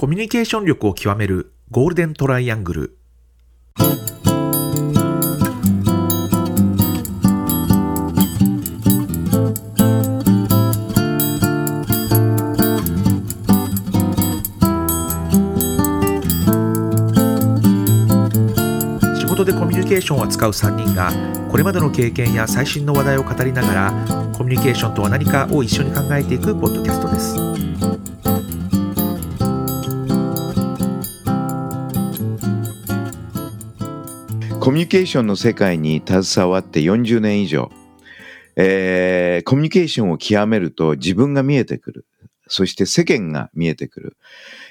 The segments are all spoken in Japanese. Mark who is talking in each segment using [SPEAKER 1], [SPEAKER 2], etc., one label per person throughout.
[SPEAKER 1] コミュニケーション力を極めるゴールデントライアングル。仕事でコミュニケーションを扱う3人がこれまでの経験や最新の話題を語りながらコミュニケーションとは何かを一緒に考えていくポッドキャストです。
[SPEAKER 2] コミュニケーションの世界に携わって40年以上、えーコミュニケーションを極めると自分が見えてくる。そして世間が見えてくる。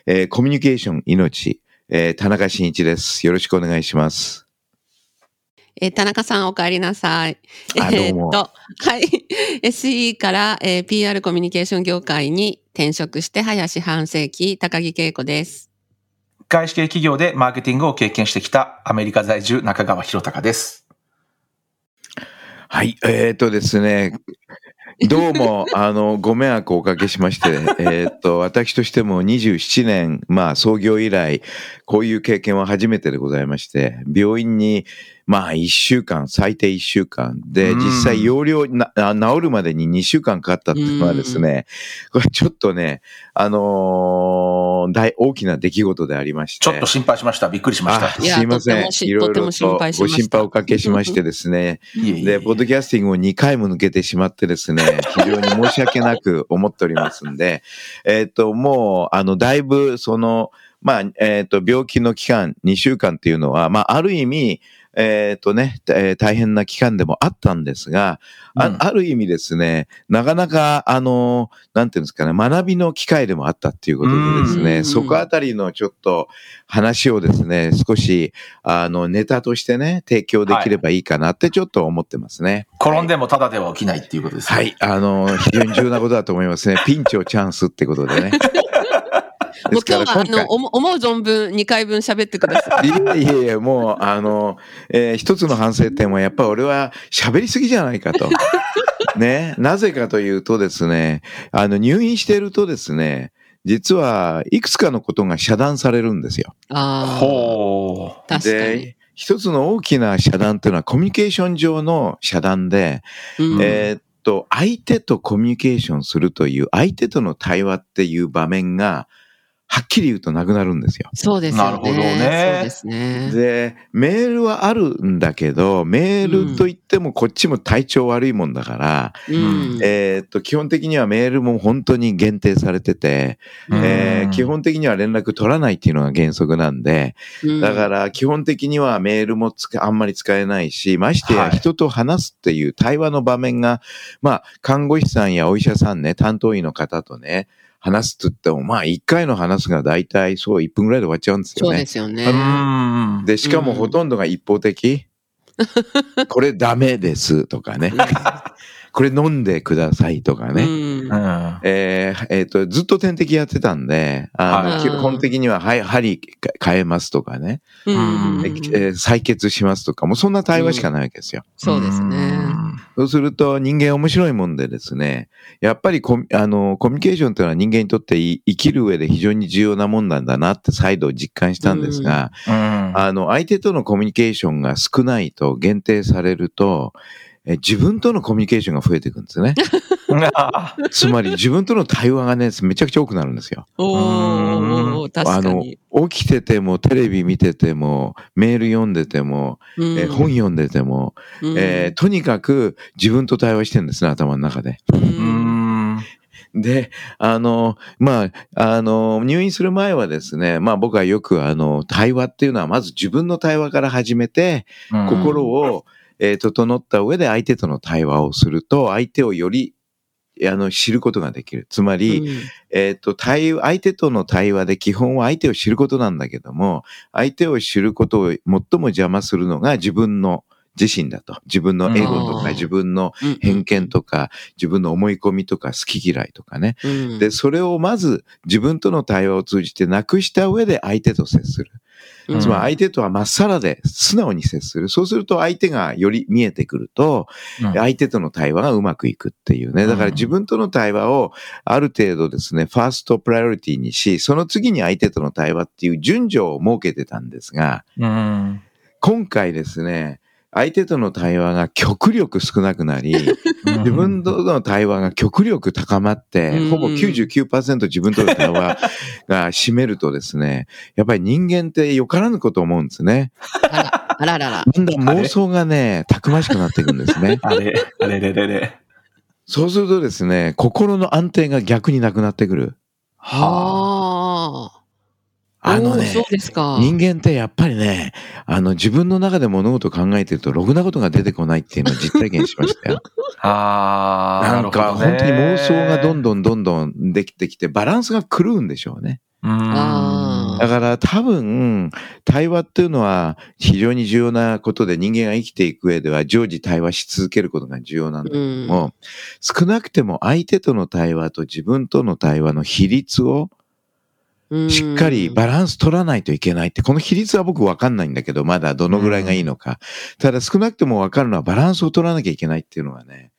[SPEAKER 2] えーコミュニケーション命、えー田中真一です。よろしくお願いします。
[SPEAKER 3] えー田中さんお帰りなさい。えーっと、はい。SE から、えー PR コミュニケーション業界に転職して早四半世紀、高木恵子です。
[SPEAKER 4] 外資系企業でマーケティングを経験してきたアメリカ在住中川博隆です。
[SPEAKER 2] はい、えー、とですね、どうも、あの、ご迷惑をおかけしまして、えーっと、私としても27年、まあ、創業以来、こういう経験は初めてでございまして、病院に、まあ、1週間、最低1週間で、
[SPEAKER 4] うん
[SPEAKER 2] 実際、容量な、あ治るまでに2週間かかったっていうのはですね、これちょっとね、あのー大、大きな出来事でありまして。
[SPEAKER 4] ちょっと心配しました。びっくりしまし
[SPEAKER 2] あ
[SPEAKER 4] た。
[SPEAKER 2] すいません。
[SPEAKER 3] とてもし
[SPEAKER 2] いろいろ
[SPEAKER 3] と
[SPEAKER 2] ご心配おかけしましてですね。で、ポッドキャスティングを2回も抜けてしまってですね、非常に申し訳なく思っておりますんで、えっと、もう、あの、だいぶ、その、まあ、えっ、と、病気の期間、2週間っていうのは、まあ、ある意味、えっ、とね、えー大変な期間でもあったんですが、あ
[SPEAKER 4] うん
[SPEAKER 2] ある意味ですね、なかなか、あの、なんていうんですかね、学びの機会でもあったっていうことでですね、
[SPEAKER 3] うん
[SPEAKER 2] そこあたりのちょっと話をですね、少し、あの、ネタとしてね、提供できればいいかなってちょっと思ってますね。
[SPEAKER 4] 転んでもただでは起きないっていうことですね。
[SPEAKER 2] はい、あの、非常に重要なことだと思いますね。ピンチをチャンスってことでね。
[SPEAKER 3] もう今日は、あの、思思う存分2回分喋ってください。
[SPEAKER 2] いやいやいや、もう、あの、えー一つの反省点は、やっぱり俺は喋りすぎじゃないかと。ね。なぜかというとですね、あの、入院してるとですね、実はいくつかのことが遮断されるんですよ。
[SPEAKER 3] ああ、
[SPEAKER 4] ほう。
[SPEAKER 3] 確かに。
[SPEAKER 2] で、一つの大きな遮断っていうのはコミュニケーション上の遮断で、
[SPEAKER 3] うん
[SPEAKER 2] えーっと、相手とコミュニケーションするという、相手との対話っていう場面が、はっきり言うとなくなるんですよ。
[SPEAKER 3] そうですよね。
[SPEAKER 4] なるほどね
[SPEAKER 3] そうですね。
[SPEAKER 2] で、メールはあるんだけど、メールといってもこっちも体調悪いもんだから、
[SPEAKER 3] うん。
[SPEAKER 2] えーっと、基本的にはメールも本当に限定されてて、えー
[SPEAKER 4] うん
[SPEAKER 2] 基本的には連絡取らないっていうのが原則なんで、
[SPEAKER 3] うん
[SPEAKER 2] だから基本的にはメールもつかあんまり使えないし、ましてや
[SPEAKER 4] はい
[SPEAKER 2] 人と話すっていう対話の場面が、まあ、看護師さんやお医者さんね、担当医の方とね、話すって言っても、まあ、一回の話が大体そう1分ぐらいで終わっちゃうんですよね
[SPEAKER 3] そうで。すよね。
[SPEAKER 4] うん。
[SPEAKER 2] で、しかも
[SPEAKER 3] うん
[SPEAKER 2] ほとんどが一方的。これダメですとかね。これ飲んでくださいとかね。えーえーと、ずっと点滴やってたんで、あの、
[SPEAKER 4] はい。
[SPEAKER 2] 基本的には、はい、針変えますとかね、えー採血しますとか、もうそんな対話しかないわけですよ。
[SPEAKER 3] そうですね。
[SPEAKER 2] そうすると人間面白いもんでですね、やっぱりコミあのコミュニケーションというのは人間にとってい生きる上で非常に重要なもんなんだなって再度実感したんですが。あの、相手とのコミュニケーションが少ないと限定されると、え自分とのコミュニケーションが増えていくんですね。
[SPEAKER 4] あ
[SPEAKER 2] つまり自分との対話がね、めちゃくちゃ多くなるんですよ。
[SPEAKER 3] おー、確
[SPEAKER 2] あの
[SPEAKER 3] かに。、
[SPEAKER 2] 起きてても、テレビ見てても、メール読んでても、え
[SPEAKER 3] うん
[SPEAKER 2] 本読んでても、
[SPEAKER 3] うん
[SPEAKER 2] えーとにかく自分と対話してるんですね、頭の中で。
[SPEAKER 3] う
[SPEAKER 4] うんん。
[SPEAKER 2] で、あの、まあ、あの、入院する前はですね、まあ僕はよくあの、対話っていうのはまず自分の対話から始めて、
[SPEAKER 4] うん
[SPEAKER 2] 心を、えー整った上で相手との対話をすると、相手をより、あの、知ることができる。つまり、えっ、と、対、相手との対話で基本は相手を知ることなんだけども、相手を知ることを最も邪魔するのが自分の自身だと。自分のエゴと
[SPEAKER 3] うん
[SPEAKER 2] か、自分の
[SPEAKER 3] うん
[SPEAKER 2] 偏見とか、自分の思い込みとか、好き嫌いとかね。
[SPEAKER 3] うん
[SPEAKER 2] で、それをまず自分との対話を通じてなくした上で相手と接する。
[SPEAKER 3] うん
[SPEAKER 2] つまり相手とはまっさらで素直に接する。そうすると相手がより見えてくると、
[SPEAKER 4] うん
[SPEAKER 2] 相手との対話がうまくいくっていうね。だから自分との対話をある程度ですね、ファーストプライオリティにし、その次に相手との対話っていう順序を設けてたんですが、
[SPEAKER 4] うん。
[SPEAKER 2] 今回ですね、相手との対話が極力少なくなり、自分との対話が極力高まって、
[SPEAKER 3] うん
[SPEAKER 2] ほぼ99%自分との対話が占めるとですね、やっぱり人間ってよからぬことを思うんですね。
[SPEAKER 3] あら、あららら。
[SPEAKER 2] だんだん妄想がね、たくましくなっていくんですね。
[SPEAKER 4] あれ、あれれれれ。
[SPEAKER 2] そうするとですね、心の安定が逆になくなってくる。
[SPEAKER 3] はあ。
[SPEAKER 2] あのね
[SPEAKER 3] おーそうですか。
[SPEAKER 2] 人間ってやっぱりね、あの自分の中で物事を考えてるとろくなことが出てこないっていうのを実体験しましたよ。
[SPEAKER 4] ああ、
[SPEAKER 2] なんか本当に妄想がどんどんどんどんできてきてバランスが狂うんでしょうね。
[SPEAKER 4] うん。
[SPEAKER 3] あ
[SPEAKER 2] だから多分対話っていうのは非常に重要なことで人間が生きていく上では常時対話し続けることが重要なんだけども、少なくても相手との対話と自分との対話の比率を
[SPEAKER 3] うん
[SPEAKER 2] しっかりバランス取らないといけないって、この比率は僕わかんないんだけど、まだどのぐらいがいいのか。ただ少なくともわかるのはバランスを取らなきゃいけないっていうのがね、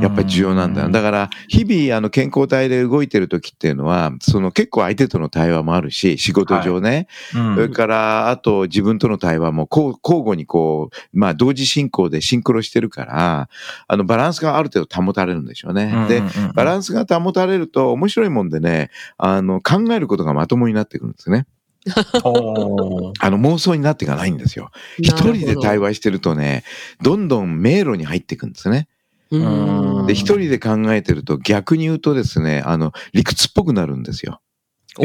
[SPEAKER 2] やっぱり重要なんだよ。だから、日々、あの、健康体で動いてる時っていうのは、その結構相手との対話もあるし、仕事上ね。
[SPEAKER 4] うん
[SPEAKER 2] それから、あと自分との対話もこう交互にこう、まあ同時進行でシンクロしてるから、あの、バランスがある程度保たれるんでしょうね。で、バランスが保たれると面白いもんでね、あの、考えることがまともになってくるんですね。あの、妄想になっていかないんですよ。一人で対
[SPEAKER 3] 話。
[SPEAKER 2] 話してるとね、どんどん迷路に入っていくんですね。
[SPEAKER 3] うん。
[SPEAKER 2] で、一人で考えてると逆に言うとですね、あの、理屈っぽくなるんですよ。
[SPEAKER 3] お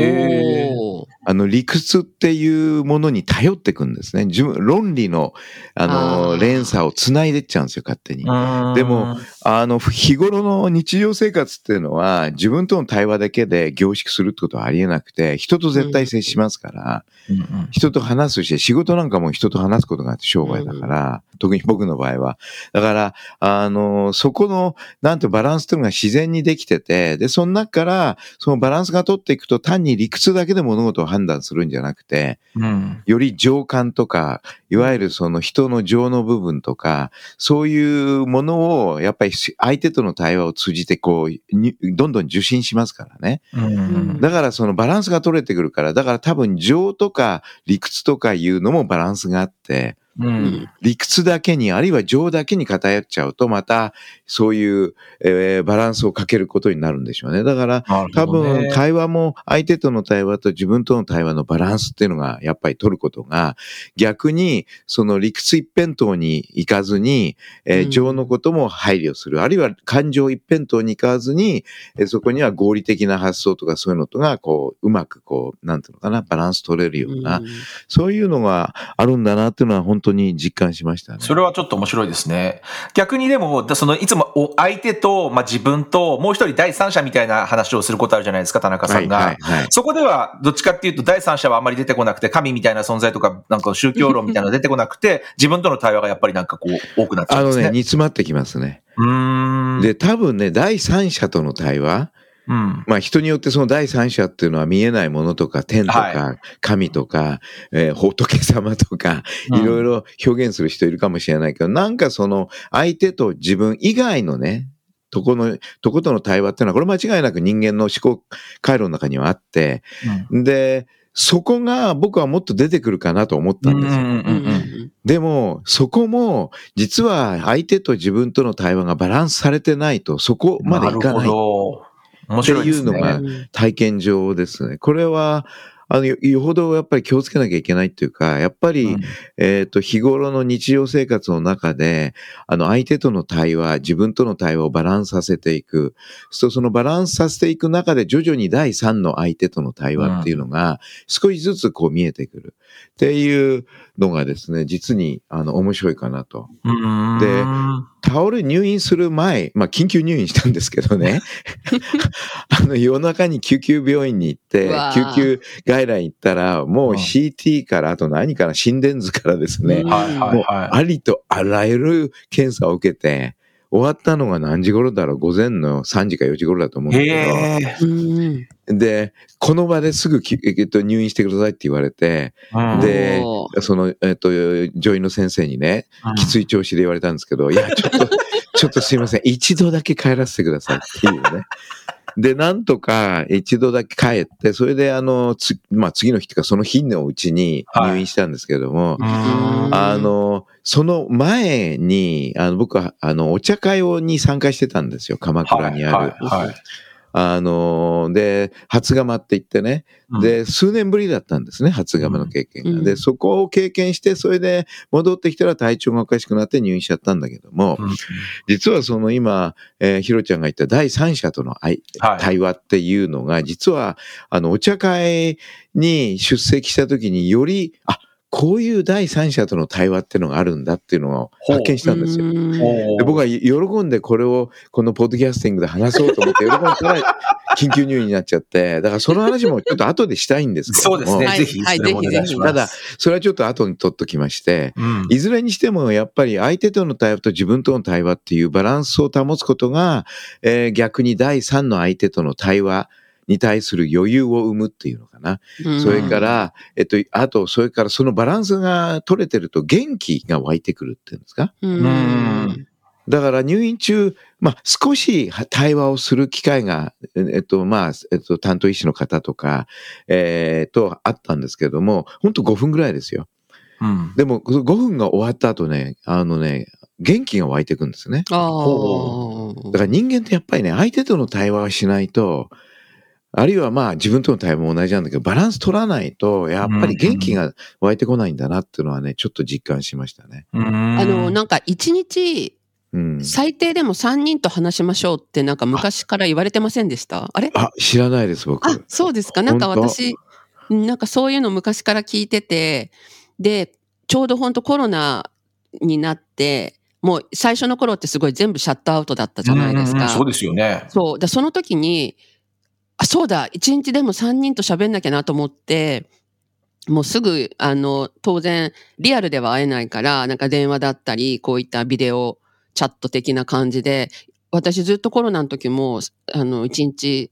[SPEAKER 3] ー
[SPEAKER 2] あの、理屈っていうものに頼っていくんですね。自分、論理の、あ
[SPEAKER 3] あ
[SPEAKER 2] の、
[SPEAKER 3] ー
[SPEAKER 2] 連鎖を繋いでっちゃうんですよ、勝手に。
[SPEAKER 4] うん
[SPEAKER 2] でも、あの、日頃の日常生活っていうのは、自分との対話だけで凝縮するってことはありえなくて、人と絶対接しますから、
[SPEAKER 4] うんうん
[SPEAKER 2] 人と話すし、仕事なんかも人と話すことが商売だから、特に僕の場合は。だから、あの、そこの、なんてバランスっていうのが自然にできてて、で、その中から、そのバランスが取っていくと単に理屈だけで物事を判断するんじゃなくて、
[SPEAKER 4] うん
[SPEAKER 2] より情感とか、いわゆるその人の情の部分とか、そういうものを、やっぱり相手との対話を通じて、こう、にどんどん受信しますからね。
[SPEAKER 4] うん
[SPEAKER 2] だからそのバランスが取れてくるから、だから多分情とか理屈とかいうのもバランスがあって、
[SPEAKER 4] うん。
[SPEAKER 2] 理屈だけに、あるいは情だけに偏っちゃうと、またそういう、えーバランスをかけることになるんでしょうね。だから、
[SPEAKER 4] なる
[SPEAKER 2] 多分対話も相手との対話と自分との対話のバランスっていうのがやっぱり取ることが逆にその理屈一辺倒に行かずに、えー
[SPEAKER 3] うん。
[SPEAKER 2] 情のことも配慮する。あるいは感情一辺倒に行かずに、えーそこには合理的な発想とかそういうのとがこううまくこう、なんていうのかな、バランス取れるような、そういうのがあるんだなっていうのは本当に実感しましたね。
[SPEAKER 4] それはちょっと面白いですね。逆にでも、だその、いつもお相手と、まあ、自分と、もう一人第三者みたいな話をすることあるじゃないですか、田中さんが。
[SPEAKER 2] はいはいはい
[SPEAKER 4] そこでは、どっちかっていうと、第三者はあまり出てこなくて、神みたいな存在とか、なんか宗教論みたいなのが出てこなくて、自分との対話がやっぱりなんかこう、多くなっちゃ
[SPEAKER 2] あのね、
[SPEAKER 4] うんですね。
[SPEAKER 2] 煮詰まってきますね。
[SPEAKER 4] うーん。
[SPEAKER 2] で、多分ね、第三者との対話、
[SPEAKER 4] うん。
[SPEAKER 2] まあ人によってその第三者っていうのは見えないものとか天とか
[SPEAKER 4] は
[SPEAKER 2] 神とか、えー仏様とか
[SPEAKER 4] うん
[SPEAKER 2] いろいろ表現する人いるかもしれないけど、なんかその相手と自分以外のね、とこの、とことの対話っていうのはこれ間違いなく人間の思考回路の中にはあって、で、そこが僕はもっと出てくるかなと思ったんですよ。
[SPEAKER 4] うんうんうんうん
[SPEAKER 2] でも、そこも、実は相手と自分との対話がバランスされてないと、そこまでいかない
[SPEAKER 4] るほど。面白いですね。
[SPEAKER 2] っていうのが体験上ですね。これは、あの、よよほどやっぱり気をつけなきゃいけないっていうか、やっぱり、
[SPEAKER 4] うん
[SPEAKER 2] えっ、と、日頃の日常生活の中で、あの、相手との対話、自分との対話をバランスさせていく。そうそのバランスさせていく中で、徐々に第三の相手との対話っていうのが、少しずつこう見えてくる。っていうのがですね、実に、あの、面白いかなと。で倒れ入院する前、まあ、緊急入院したんですけどね。あの、夜中に救急病院に行って救
[SPEAKER 3] ー。
[SPEAKER 2] 急外来行ったら、もう
[SPEAKER 4] うん。
[SPEAKER 2] CT から、あと何から、心電図からですね、もう
[SPEAKER 4] は
[SPEAKER 2] ありとあらゆる検査を受けて、終わったのが何時頃だろう？午前の3時か4時頃だと思うんだけど。で、この場ですぐき、えっと、入院してくださいって言われて、
[SPEAKER 4] うん
[SPEAKER 2] でその、えっと、女医の先生にね、
[SPEAKER 4] うん
[SPEAKER 2] きつい調子で言われたんですけど、いや、ちょっと、ちょっとすいません。一度だけ帰らせてくださいっていうね。で、なんとか一度だけ帰って、それであの、つ、まあ次の日というかその日のうちに入院したんですけども、
[SPEAKER 4] うん。
[SPEAKER 2] あの、その前に、あの、僕は、あの、お茶会をに参加してたんですよ、鎌倉にある。
[SPEAKER 4] はいはいはい
[SPEAKER 2] あの、で、初釜って言ってね、
[SPEAKER 4] うん。
[SPEAKER 2] で、数年ぶりだったんですね、初釜の経験が。
[SPEAKER 3] うん。
[SPEAKER 2] で、そこを経験して、それで戻ってきたら体調がおかしくなって入院しちゃったんだけども、
[SPEAKER 4] うん。
[SPEAKER 2] 実はその今、えーひろちゃんが言った第三者との愛
[SPEAKER 4] はい。
[SPEAKER 2] 対話っていうのが、実は、あの、お茶会に出席した時により、あ、こういう第三者との対話っていうのがあるんだっていうのを発見したんですよ。で僕は喜んでこれをこのポッドキャスティングで話そうと思って喜んだら 緊急入院になっちゃって、だからその話もちょっと後でしたいんですけども。
[SPEAKER 4] そうですね。
[SPEAKER 3] はい
[SPEAKER 4] ぜひ、
[SPEAKER 3] はい
[SPEAKER 4] それもお願いします。
[SPEAKER 2] ただ、それはちょっと後に取っときまして、
[SPEAKER 4] うん
[SPEAKER 2] いずれにしてもやっぱり相手との対話と自分との対話っていうバランスを保つことが、えー逆に第三の相手との対話に対する余裕を生むっていうのかな。
[SPEAKER 3] うん
[SPEAKER 2] それから、えっと、あと、それからそのバランスが取れてると元気が湧いてくるっていうんですか
[SPEAKER 3] うん
[SPEAKER 4] うん
[SPEAKER 2] だから入院中、まあ、少し対話をする機会が、えっと、まあ、えっと、担当医師の方とか、えー、と、あったんですけども、本当5分ぐらいですよ。
[SPEAKER 4] うん
[SPEAKER 2] でも、5分が終わった後ね、あのね、元気が湧いてくんですね。
[SPEAKER 3] あ
[SPEAKER 4] ほ
[SPEAKER 3] あ。
[SPEAKER 2] だから人間ってやっぱりね、相手との対話をしないと、あるいはまあ自分との対話も同じなんだけど、バランス取らないと、やっぱり元気が湧いてこないんだなっていうのはね、ちょっと実感しましたね。
[SPEAKER 4] うん
[SPEAKER 3] あの、なんか一日
[SPEAKER 2] うん。
[SPEAKER 3] 最低でも3人と話しましょうってなんか昔から言われてませんでした？あれ？
[SPEAKER 2] あ、知らないです、僕。
[SPEAKER 3] あ、そうですか？なんか私、なんかそういうの昔から聞いてて、で、ちょうど本当コロナになって、もう最初の頃ってすごい全部シャットアウトだったじゃないですか。
[SPEAKER 4] うそうですよね。
[SPEAKER 3] そう。で、その時に、あ、そうだ、一日でも3人と喋んなきゃなと思って、もうすぐ、あの、当然、リアルでは会えないから、なんか電話だったり、こういったビデオチャット的な感じで、私ずっとコロナの時も、あの、一日、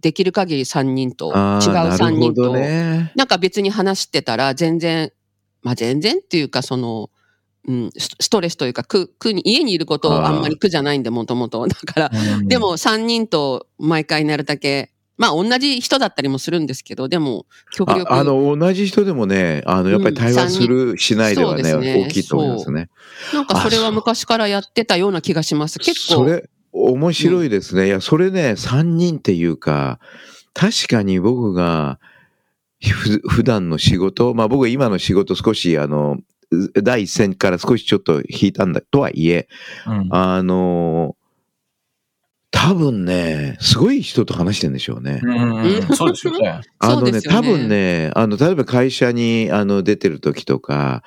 [SPEAKER 3] できる限り3人と、違う
[SPEAKER 2] あー
[SPEAKER 3] 3
[SPEAKER 2] なるほど
[SPEAKER 3] 人と、
[SPEAKER 2] ね。
[SPEAKER 3] なんか別に話してたら、全然、まあ全然っていうか、その、うん、スストレスというか、苦、苦に、家にいること
[SPEAKER 2] あ
[SPEAKER 3] んまり苦じゃないんで、もともと。だから、でも3人と毎回なるだけ、まあ同じ人だったりもするんですけど、でも極力。
[SPEAKER 2] ああの、同じ人でもね、あの、やっぱり対話する、しないではね
[SPEAKER 3] ね
[SPEAKER 2] 大きいと思いますね。
[SPEAKER 3] なんかそれは昔からやってたような気がします。結構。
[SPEAKER 2] それ、面白いですね。いや、それね、三人っていうか、確かに僕が、ふ普段の仕事、まあ僕は今の仕事少し、あの、第一線から少しちょっと引いたんだとはいえ、
[SPEAKER 4] うん
[SPEAKER 2] あの、多分ね、すごい人と話してんでしょうね。
[SPEAKER 4] うんうんそうですよね。
[SPEAKER 2] あのね、
[SPEAKER 3] そうですよね
[SPEAKER 2] 多分ね、あの、例えば会社に、あの、出てる時とか、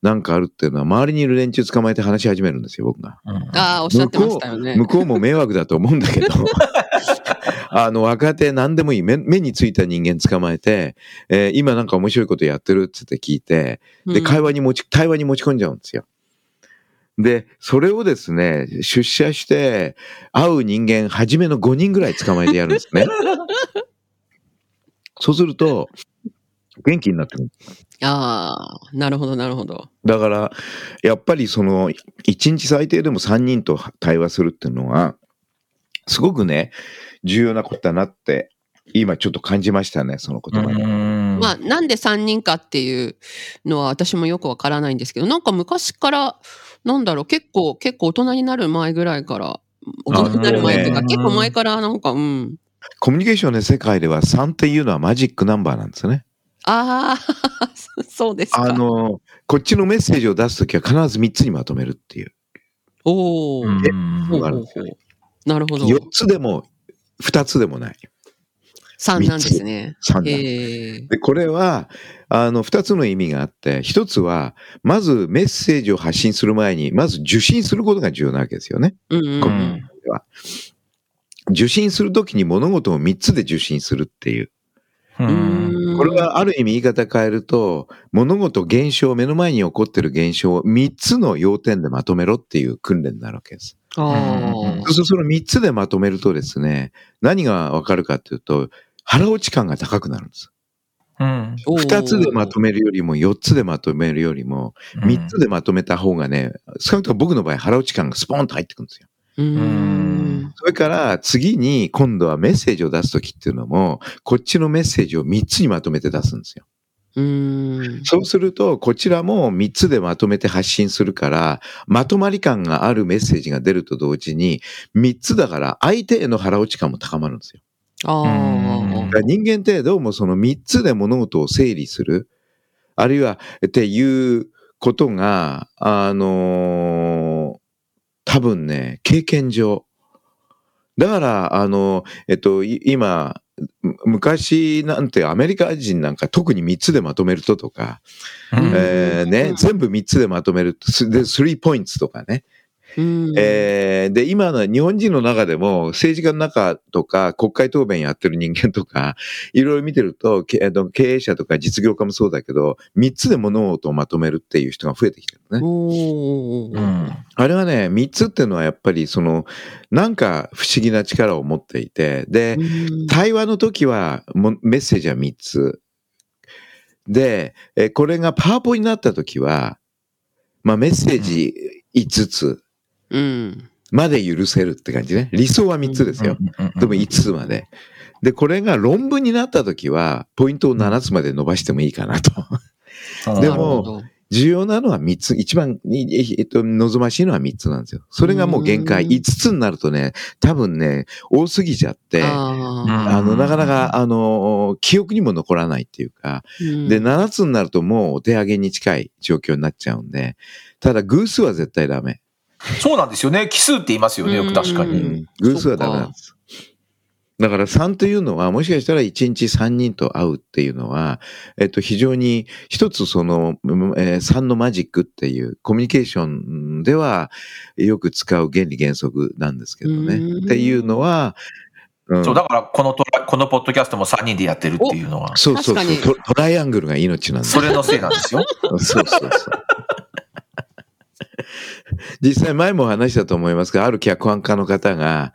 [SPEAKER 2] なんかあるっていうのは、周りにいる連中捕まえて話し始めるんですよ、僕が。
[SPEAKER 4] うん
[SPEAKER 3] ああ、おっしゃってましたよね。
[SPEAKER 2] 向こうも迷惑だと思うんだけど、あの、若手何でもいい目、目についた人間捕まえて、えー今なんか面白いことやってるっつって聞いて、で、
[SPEAKER 3] うん
[SPEAKER 2] 会話に持ち、対話に持ち込んじゃうんですよ。で、それをですね、出社して、会う人間、初めの5人ぐらい捕まえてやるんですね。そうすると、元気になってくる。
[SPEAKER 3] ああ、なるほど、なるほど。
[SPEAKER 2] だから、やっぱりその、一日最低でも3人と対話するっていうのは、すごくね、重要なことだなって、今ちょっと感じましたね、その言葉に。
[SPEAKER 4] うん
[SPEAKER 3] まあ、なんで3人かっていうのは私もよくわからないんですけど、なんか昔から、なんだろう、結構、結構大人になる前ぐらいから、大人になる前っていうか、
[SPEAKER 4] あ
[SPEAKER 3] 結構前からなんか、うん。
[SPEAKER 2] コミュニケーションの世界では3っていうのはマジックナンバーなんですね。
[SPEAKER 3] ああ、そうですか。
[SPEAKER 2] あの、こっちのメッセージを出すときは必ず3つにまとめるっていう。
[SPEAKER 3] おお、
[SPEAKER 4] うん
[SPEAKER 3] ほうほうほうなるほど。
[SPEAKER 2] 4つでも2つでもない。
[SPEAKER 3] 3なんですね。
[SPEAKER 2] 3なんでこれは、あの、二つの意味があって、一つは、まずメッセージを発信する前に、まず受信することが重要なわけですよね。
[SPEAKER 3] うんうん
[SPEAKER 2] 受信するときに物事を三つで受信するっていう。これはある意味言い方変えると、物事、現象、目の前に起こってる現象を三つの要点でまとめろっていう訓練になるわけです。
[SPEAKER 3] あ
[SPEAKER 4] うん
[SPEAKER 3] あ
[SPEAKER 2] そうするとその3つでまとめるとですね、何がわかるかっていうと、腹落ち感が高くなるんです。
[SPEAKER 4] うん。
[SPEAKER 2] 2つでまとめるよりも4つでまとめるよりも、3つでまとめた方がね、少なくとも僕の場合腹落ち感がスポーンと入ってくるんですよ。
[SPEAKER 3] うーん。
[SPEAKER 2] それから次に今度はメッセージを出すときっていうのも、こっちのメッセージを3つにまとめて出すんですよ。
[SPEAKER 3] うーん。
[SPEAKER 2] そうすると、こちらも3つでまとめて発信するから、まとまり感があるメッセージが出ると同時に、3つだから相手への腹落ち感も高まるんですよ。
[SPEAKER 3] あ
[SPEAKER 2] 人間ってどうもその3つで物事を整理する、あるいはっていうことが、あのー多分ね、経験上。だから、あの、えっと、い今、む昔なんてアメリカ人なんか特に3つでまとめるととか、
[SPEAKER 4] うん。
[SPEAKER 2] えーね、全部3つでまとめると、すで、3ポイントとかね。
[SPEAKER 3] うん
[SPEAKER 2] えーで、今の日本人の中でも政治家の中とか国会答弁やってる人間とか、いろいろ見てると、けあの経営者とか実業家もそうだけど、3つで物事をまとめるっていう人が増えてきてるね。
[SPEAKER 4] うん。
[SPEAKER 2] あれはね、3つっていうのはやっぱりその、なんか不思議な力を持っていて、で、
[SPEAKER 3] うん
[SPEAKER 2] 対話の時はもメッセージは3つ。で、えこれがパワポになった時は、まあメッセージ5つ
[SPEAKER 3] うん。
[SPEAKER 2] まで許せるって感じね。理想は3つですよ。でも5つまで。で、これが論文になった時は、ポイントを7つまで伸ばしてもいいかなと。
[SPEAKER 4] うん
[SPEAKER 2] でも重要なのは3つ。一番、いえっと、望ましいのは3つなんですよ。それがもう限界。
[SPEAKER 3] うん
[SPEAKER 2] 5つになるとね、多分ね、多すぎちゃって、あ
[SPEAKER 3] あ
[SPEAKER 2] の、なかなか、あの、記憶にも残らないっていうか、
[SPEAKER 3] ー
[SPEAKER 2] で、7つになるともうお手上げに近い状況になっちゃうんで、ただ偶数は絶対ダメ。
[SPEAKER 4] そうなんですよね。奇数って言いますよね、よく確か
[SPEAKER 3] う
[SPEAKER 4] に。
[SPEAKER 2] うん偶数はダメなんです。だから3というのは、もしかしたら1日3人と会うっていうのは、えっと、非常に一つその、うんえー3のマジックっていうコミュニケーションではよく使う原理原則なんですけどね。
[SPEAKER 3] うん
[SPEAKER 2] っていうのは、うん
[SPEAKER 4] そう、だからこのトラ、このポッドキャストも3人でやってるっていうのは、
[SPEAKER 2] そうそうそうトトライアングルが命なんです
[SPEAKER 4] それのせいなんですよ。
[SPEAKER 2] そうそうそう。実際前も話したと思いますが、ある脚本家の方が、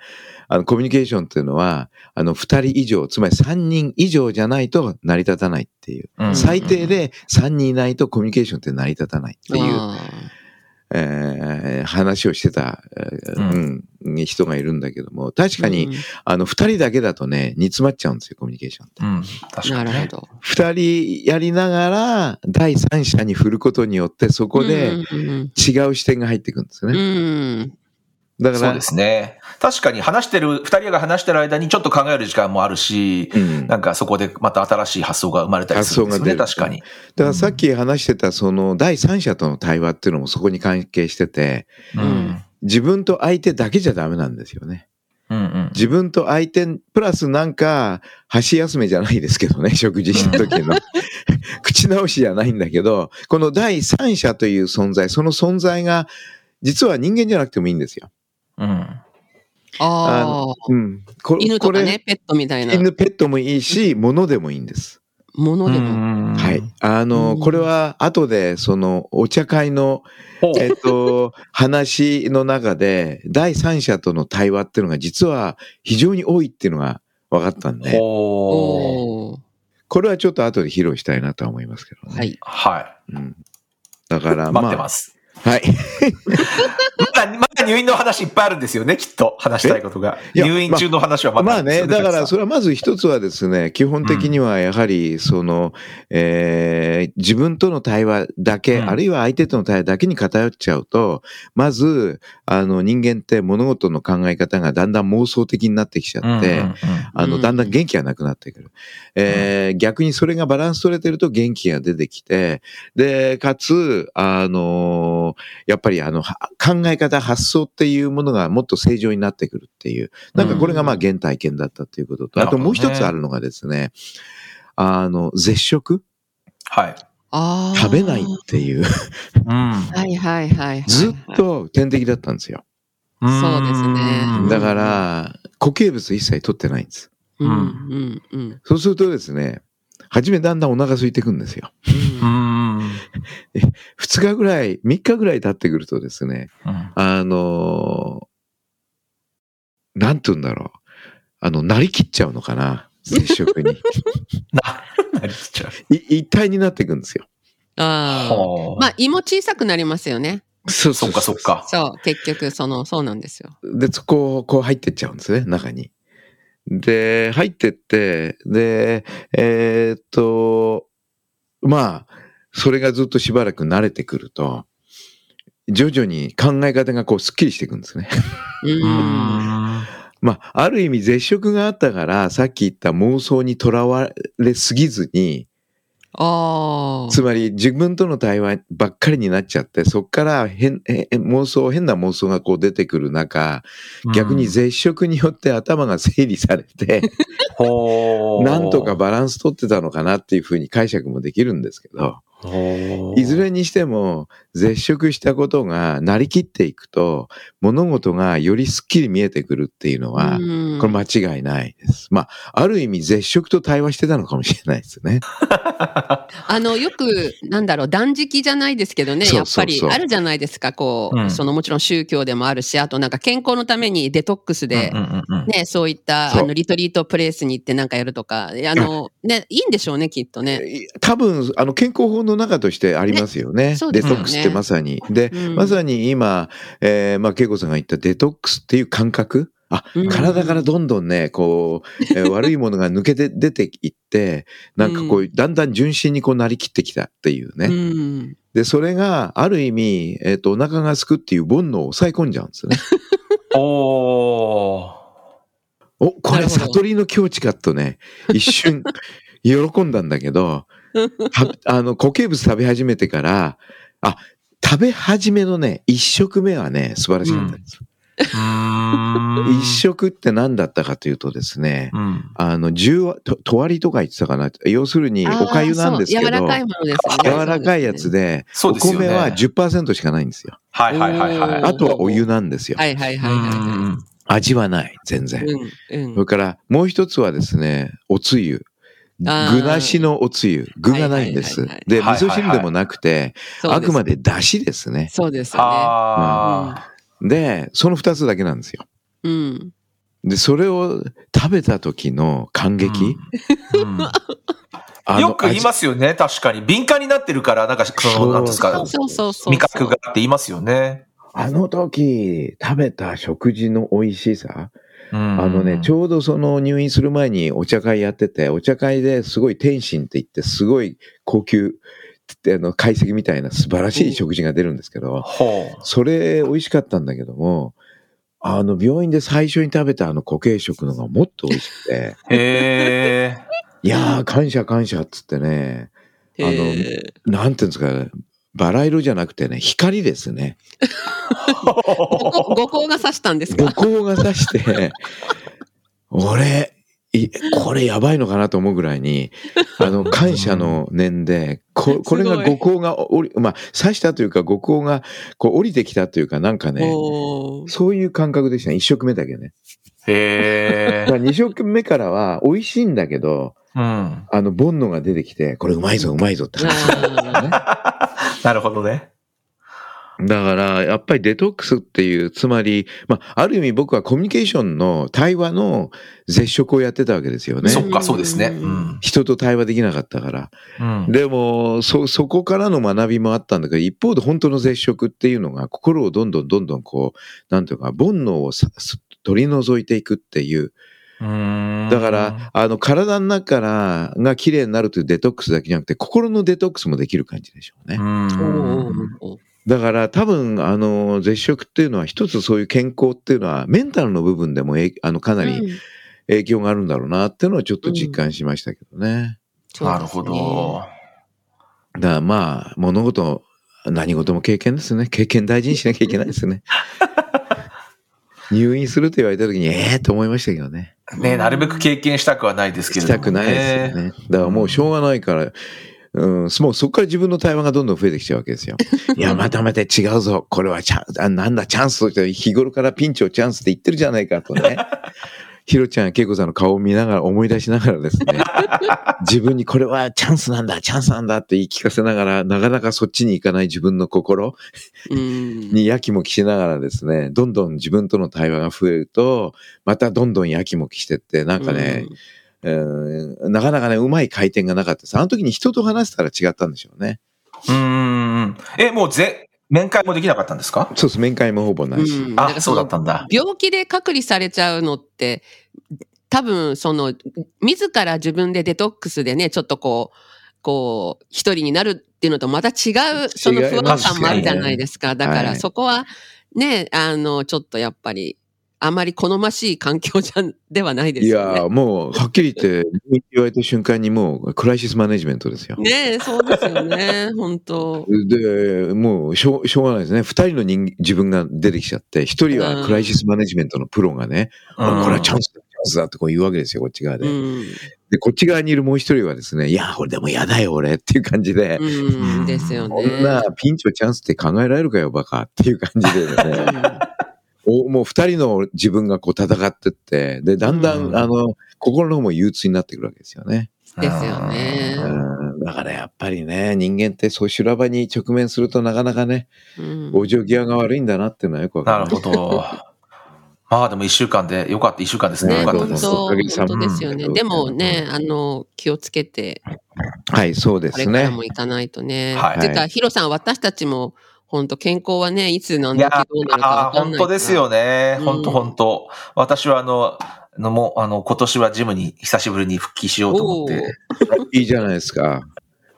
[SPEAKER 2] あの、コミュニケーションっていうのは、あの、二人以上、つまり三人以上じゃないと成り立たないっていう。
[SPEAKER 4] うん。
[SPEAKER 2] 最低で三人いないとコミュニケーションって成り立たないっていう、
[SPEAKER 3] あ
[SPEAKER 2] えー話をしてた、えーうん、人がいるんだけども、確
[SPEAKER 3] ー
[SPEAKER 2] かに、
[SPEAKER 3] うん
[SPEAKER 2] あの、二人だけだとね、煮詰まっちゃうんですよ、コミュニケーションって。
[SPEAKER 4] うん。確かにね。
[SPEAKER 3] なるほど。
[SPEAKER 2] 二人やりながら、第三者に振ることによって、そこで、違う視点が入ってくるんですよ
[SPEAKER 3] うん、
[SPEAKER 2] ね。
[SPEAKER 3] うん
[SPEAKER 2] だから、
[SPEAKER 4] そうですね。確かに話してる、二人が話してる間にちょっと考える時間もあるし、
[SPEAKER 2] うん
[SPEAKER 4] なんかそこでまた新しい発想が生まれたりするんですよね、確かに。
[SPEAKER 2] だからさっき話してた、その、第三者との対話っていうのもそこに関係してて、
[SPEAKER 4] うん。
[SPEAKER 2] 自分と相手だけじゃダメなんですよね。
[SPEAKER 4] うんうん。
[SPEAKER 2] 自分と相手、プラスなんか、箸休めじゃないですけどね、食事した時の。口直しじゃないんだけど、この第三者という存在、その存在が、実は人間じゃなくてもいいんですよ。
[SPEAKER 4] うん。
[SPEAKER 3] ああ、
[SPEAKER 2] うん。こ
[SPEAKER 3] 犬とかね、ペットみたいな
[SPEAKER 2] 犬、ペットもいいし、物でもいいんです。
[SPEAKER 3] ものでも。
[SPEAKER 2] は。い。あの、
[SPEAKER 3] うん
[SPEAKER 2] これは後で、その、お茶会の、えっと、話の中で、第三者との対話っていうのが実は非常に多いっていうのが分かったんで、これはちょっと後で披露したいなとは思いますけどね。
[SPEAKER 3] はい。
[SPEAKER 4] は
[SPEAKER 2] うん。だから、
[SPEAKER 4] い。
[SPEAKER 2] まあ、
[SPEAKER 4] 待ってます。
[SPEAKER 2] はい。
[SPEAKER 4] まだ、まだ入院の話いっぱいあるんですよね、きっと。話したいことが。入院中の話はまだ。
[SPEAKER 2] まあね、
[SPEAKER 4] るんですよ
[SPEAKER 2] だからそ
[SPEAKER 4] れ
[SPEAKER 2] れはまず一つはですね、基本的にはやはり、その、えー自分との対話だけ、
[SPEAKER 4] うん。
[SPEAKER 2] あるいは相手との対話だけに偏っちゃうと、まず、あの人間って物事の考え方がだんだん妄想的になってきちゃって、あの、
[SPEAKER 3] うん。
[SPEAKER 2] だんだん元気がなくなってくる。えー逆にそれがバランス取れてると元気が出てきて、で、かつ、あのやっぱりあの、は考え方、発想っていうものがもっと正常になってくるっていう。なんかこれがまあ原体験だったっていうことと、あともう一つあるのがですね、あの、絶食？
[SPEAKER 4] はい。
[SPEAKER 3] ああ。
[SPEAKER 2] 食べないっていう、
[SPEAKER 4] うん。
[SPEAKER 3] はいはいはいはい。
[SPEAKER 2] ずっと天敵だったんですよ。
[SPEAKER 3] そうですね
[SPEAKER 4] うん
[SPEAKER 2] だから、固形物一切取ってないんです。
[SPEAKER 3] うんうんうん
[SPEAKER 2] そうするとですね、初めだんだんお腹空いてくんですよ。
[SPEAKER 4] う
[SPEAKER 3] うん。
[SPEAKER 4] ん。
[SPEAKER 2] 二日ぐらい、三日ぐらい経ってくるとですね、
[SPEAKER 4] うん
[SPEAKER 2] あのーなんて言うんだろう。あの、なりきっちゃうのかな。接触に。
[SPEAKER 4] な、なりきっちゃう。
[SPEAKER 2] い一体になっていくんですよ。
[SPEAKER 3] ああ。
[SPEAKER 4] はあ
[SPEAKER 3] まあ、胃も小さくなりますよね。
[SPEAKER 2] そう
[SPEAKER 4] そっかそっ。か。
[SPEAKER 3] そう、結局、その、そうなんですよ。
[SPEAKER 2] で、そこをこう入ってっちゃうんですね、中に。で、入ってって、で、えーっと、まあ、それがずっとしばらく慣れてくると、徐々に考え方がこうスッキリしていくんですね。まあ、ある意味絶食があったから、さっき言った妄想にとらわれすぎずに、
[SPEAKER 3] ああ。
[SPEAKER 2] つまり自分との対話ばっかりになっちゃって、そっから変、え妄想、変な妄想がこう出てくる中、逆に絶食によって頭が整理されて、なんとかバランス取ってたのかなっていうふうに解釈もできるんですけど、いずれにしても絶食したことがなりきっていくと、物事がよりすっきり見えてくるっていうのは、
[SPEAKER 3] うん
[SPEAKER 2] これ間違いないです。まあ、ある意味絶食と対話してたのかもしれないですね。
[SPEAKER 3] あの、よく、なんだろう、断食じゃないですけどね、やっぱりあるじゃないですか、こう、
[SPEAKER 4] うん
[SPEAKER 3] そのもちろん宗教でもあるし、あとなんか健康のためにデトックスで、ね、そういった、あの、リトリートプレイスに行ってなんかやるとか、あの、ね、いいんでしょうね、きっとね。
[SPEAKER 2] 多分、あの、健康法の中としてありますよね。
[SPEAKER 3] そうですよね
[SPEAKER 2] デトックスってまさに。で、
[SPEAKER 3] うん
[SPEAKER 2] まさに今、えーまあ、恵子さんが言ったデトックスっていう感覚？あ、
[SPEAKER 3] うん
[SPEAKER 2] 体からどんどんね、こう、えー 悪いものが抜けて出ていって、なんかこう、だんだん純真にこうなりきってきたっていうね。
[SPEAKER 3] うん。
[SPEAKER 2] で、それがある意味、えっ、と、お腹がすくっていう煩悩を抑え込んじゃうんですよね。
[SPEAKER 4] おー
[SPEAKER 2] お、これ悟りの境地かとね、一瞬 喜んだんだけど、はあの、固形物食べ始めてから、あ、食べ始めのね、一食目はね、素晴らしかったです。
[SPEAKER 4] うーん
[SPEAKER 2] 一食って何だったかというとですね、
[SPEAKER 4] うん。
[SPEAKER 2] あの、十割、と、とわりとか言ってたかな。要するに、お粥なんですけど、
[SPEAKER 3] 柔らかいものですよね。
[SPEAKER 2] 柔らかいやつで、お。米は10%しかないんですよ。
[SPEAKER 4] はいはいはいはい。
[SPEAKER 2] あとはお湯なんですよ。
[SPEAKER 3] はいはいはいはいは
[SPEAKER 2] 味はない、全然。
[SPEAKER 3] い。うん。
[SPEAKER 2] それから、もう一つはですね、おつゆ。具なしのおつゆ。具がないんです
[SPEAKER 3] はいはいはいは。い
[SPEAKER 2] で、味噌汁でもなくて、あくまで出汁ですね。
[SPEAKER 3] そうですよね。
[SPEAKER 4] あ
[SPEAKER 2] で、その二つだけなんですよ。
[SPEAKER 3] うん。
[SPEAKER 2] で、それを食べた時の感
[SPEAKER 4] ー
[SPEAKER 2] 激。
[SPEAKER 4] よく言いますよね、確かに。敏感になってるから、なんか、その、なんですか
[SPEAKER 3] そう、そうそうそう。
[SPEAKER 4] 味覚がって言いますよね。
[SPEAKER 2] あの時、食べた食事の美味しさ。
[SPEAKER 4] あ
[SPEAKER 2] あのね、ちょうどその入院する前にお茶会やってて、お茶会ですごい天津って言って、すごい高級、ってあの、解析みたいな素晴らしい食事が出るんですけど。それ美味しかったんだけども、あの、病院で最初に食べたあの固形食のがもっと美味しくて、
[SPEAKER 4] へえ。
[SPEAKER 2] いやー、感謝感謝っつってね、あのなんていうんですか、バラ色じゃなくてね、光ですね。
[SPEAKER 3] ご五光が指したんです
[SPEAKER 2] 五
[SPEAKER 3] か
[SPEAKER 2] 光がさして、俺、いこれやばいのかなと思うぐらいに、あの、感謝の念で、ここれが五光が降り、まあ、刺したというか五光がこう降りてきたというか、なんかね、そういう感覚でしたね。一食目だけね。
[SPEAKER 4] へえ。
[SPEAKER 2] だから二食目からは美味しいんだけど、
[SPEAKER 4] うん。
[SPEAKER 2] あの、煩悩が出てきて、これうまいぞ、うまいぞって話なんだよね。
[SPEAKER 4] なるほどね。
[SPEAKER 2] だから、やっぱりデトックスっていう、つまり、まあ、ある意味僕はコミュニケーションの対話の絶食をやってたわけですよね。
[SPEAKER 4] そっか、そうですね。うん。
[SPEAKER 2] 人と対話できなかったから。
[SPEAKER 4] うん。
[SPEAKER 2] でも、そ、そこからの学びもあったんだけど、一方で本当の絶食っていうのが、心をどんどんどんどんこう、なんていうか、煩悩を取り除いていくっていう。
[SPEAKER 4] うん
[SPEAKER 2] だから、、あの、体の中からが綺麗になるというデトックスだけじゃなくて、心のデトックスもできる感じでしょうねだから多分、あの、絶食っていうのは一つそういう健康っていうのはメンタルの部分でもあのかなり
[SPEAKER 3] うん
[SPEAKER 2] 影響があるんだろうなっていうのをちょっと実感しましたけどね。
[SPEAKER 3] そうですね
[SPEAKER 4] なるほど。
[SPEAKER 2] だからまあ、物事、何事も経験ですね。経験大事にしなきゃいけないですね。入院すると言われた時に、ええー、と思いましたけどね。
[SPEAKER 4] ねなるべく経験したくはないですけれども、
[SPEAKER 2] したくないですよね。だからもうしょうがないから、うん、もうそこから自分の対話がどんどん増えてきちゃうわけですよ。いや、またまた違うぞ。これはチャンス、あなんだ、チャンスとして日頃からピンチをチャンスって言ってるじゃないかとね。ひろちゃん、けいこさんの顔を見ながら、思い出しながらですね、自分にこれはチャンスなんだ、チャンスなんだって言い聞かせながら、なかなかそっちに行かない自分の心
[SPEAKER 3] うん。
[SPEAKER 2] にやきもきしながらですね、どんどん自分との対話が増えると、またどんどんやきもきしてって、なんかね、うんなかなかね、うまい回転がなかったです。あの時に人と話したら違ったんでしょうね。
[SPEAKER 4] うーん。え、もうぜ、面会もできなかったんですか？
[SPEAKER 2] そうです、面会もほぼないし。
[SPEAKER 3] うん
[SPEAKER 4] あ、そうだったんだ。
[SPEAKER 3] 病気で隔離されちゃうのって、多分、その、自ら自分でデトックスでね、ちょっとこう、こう、一人になるっていうのとまた違う、その不安感もあるじゃないですか。だから、
[SPEAKER 2] はい
[SPEAKER 3] そこは、ね、あの、ちょっとやっぱり、あまり好ましい環境じゃ、ではないですね。
[SPEAKER 2] やー、もう、はっきり言って、言われた瞬間にもう、クライシスマネジメントですよ。
[SPEAKER 3] ねえ、そうですよね、本当
[SPEAKER 2] で、もうしょう、しょうがないですね。二人の人自分が出てきちゃって、一人はクライシスマネジメントのプロがね、
[SPEAKER 4] うん
[SPEAKER 2] あこれはチャンスだ、チャンスだってこう言うわけですよ、こっち側で。
[SPEAKER 3] うん。
[SPEAKER 2] で、こっち側にいるもう一人はですね、いや、俺でも嫌だよ、俺っていう感じで、
[SPEAKER 3] うん、ですよ
[SPEAKER 2] こ
[SPEAKER 3] ね。
[SPEAKER 2] んなピンチをチャンスって考えられるかよ、バカっていう感じでね。おもう二人の自分がこう戦ってって、で、だんだん、
[SPEAKER 4] うん
[SPEAKER 2] あの、心の方も憂鬱になってくるわけですよね。
[SPEAKER 3] ですよね。
[SPEAKER 2] うん、だからやっぱりね、人間ってそう修羅場に直面するとなかなかね、
[SPEAKER 3] うん
[SPEAKER 2] 往生際が悪いんだなっていうのはよくわか
[SPEAKER 4] なる
[SPEAKER 2] る。
[SPEAKER 4] ほど。まあでも一週間でよかった、一週間ですね。
[SPEAKER 3] ね、
[SPEAKER 4] よかったです。
[SPEAKER 3] 本当ですよね。
[SPEAKER 2] うん
[SPEAKER 3] でもね、あの、気をつけて、
[SPEAKER 2] はい、そうですね
[SPEAKER 3] これから。も行かないとね。
[SPEAKER 4] はい
[SPEAKER 3] てか、ヒロさん、私たちも、本当健康はね、いつ何
[SPEAKER 4] いや
[SPEAKER 3] 時どうなるかかんない。
[SPEAKER 4] 本当ですよね。
[SPEAKER 3] うん
[SPEAKER 4] 本当本当。私はあの、あのもう、あの、今年はジムに久しぶりに復帰しようと思って、
[SPEAKER 2] いいじゃないですか。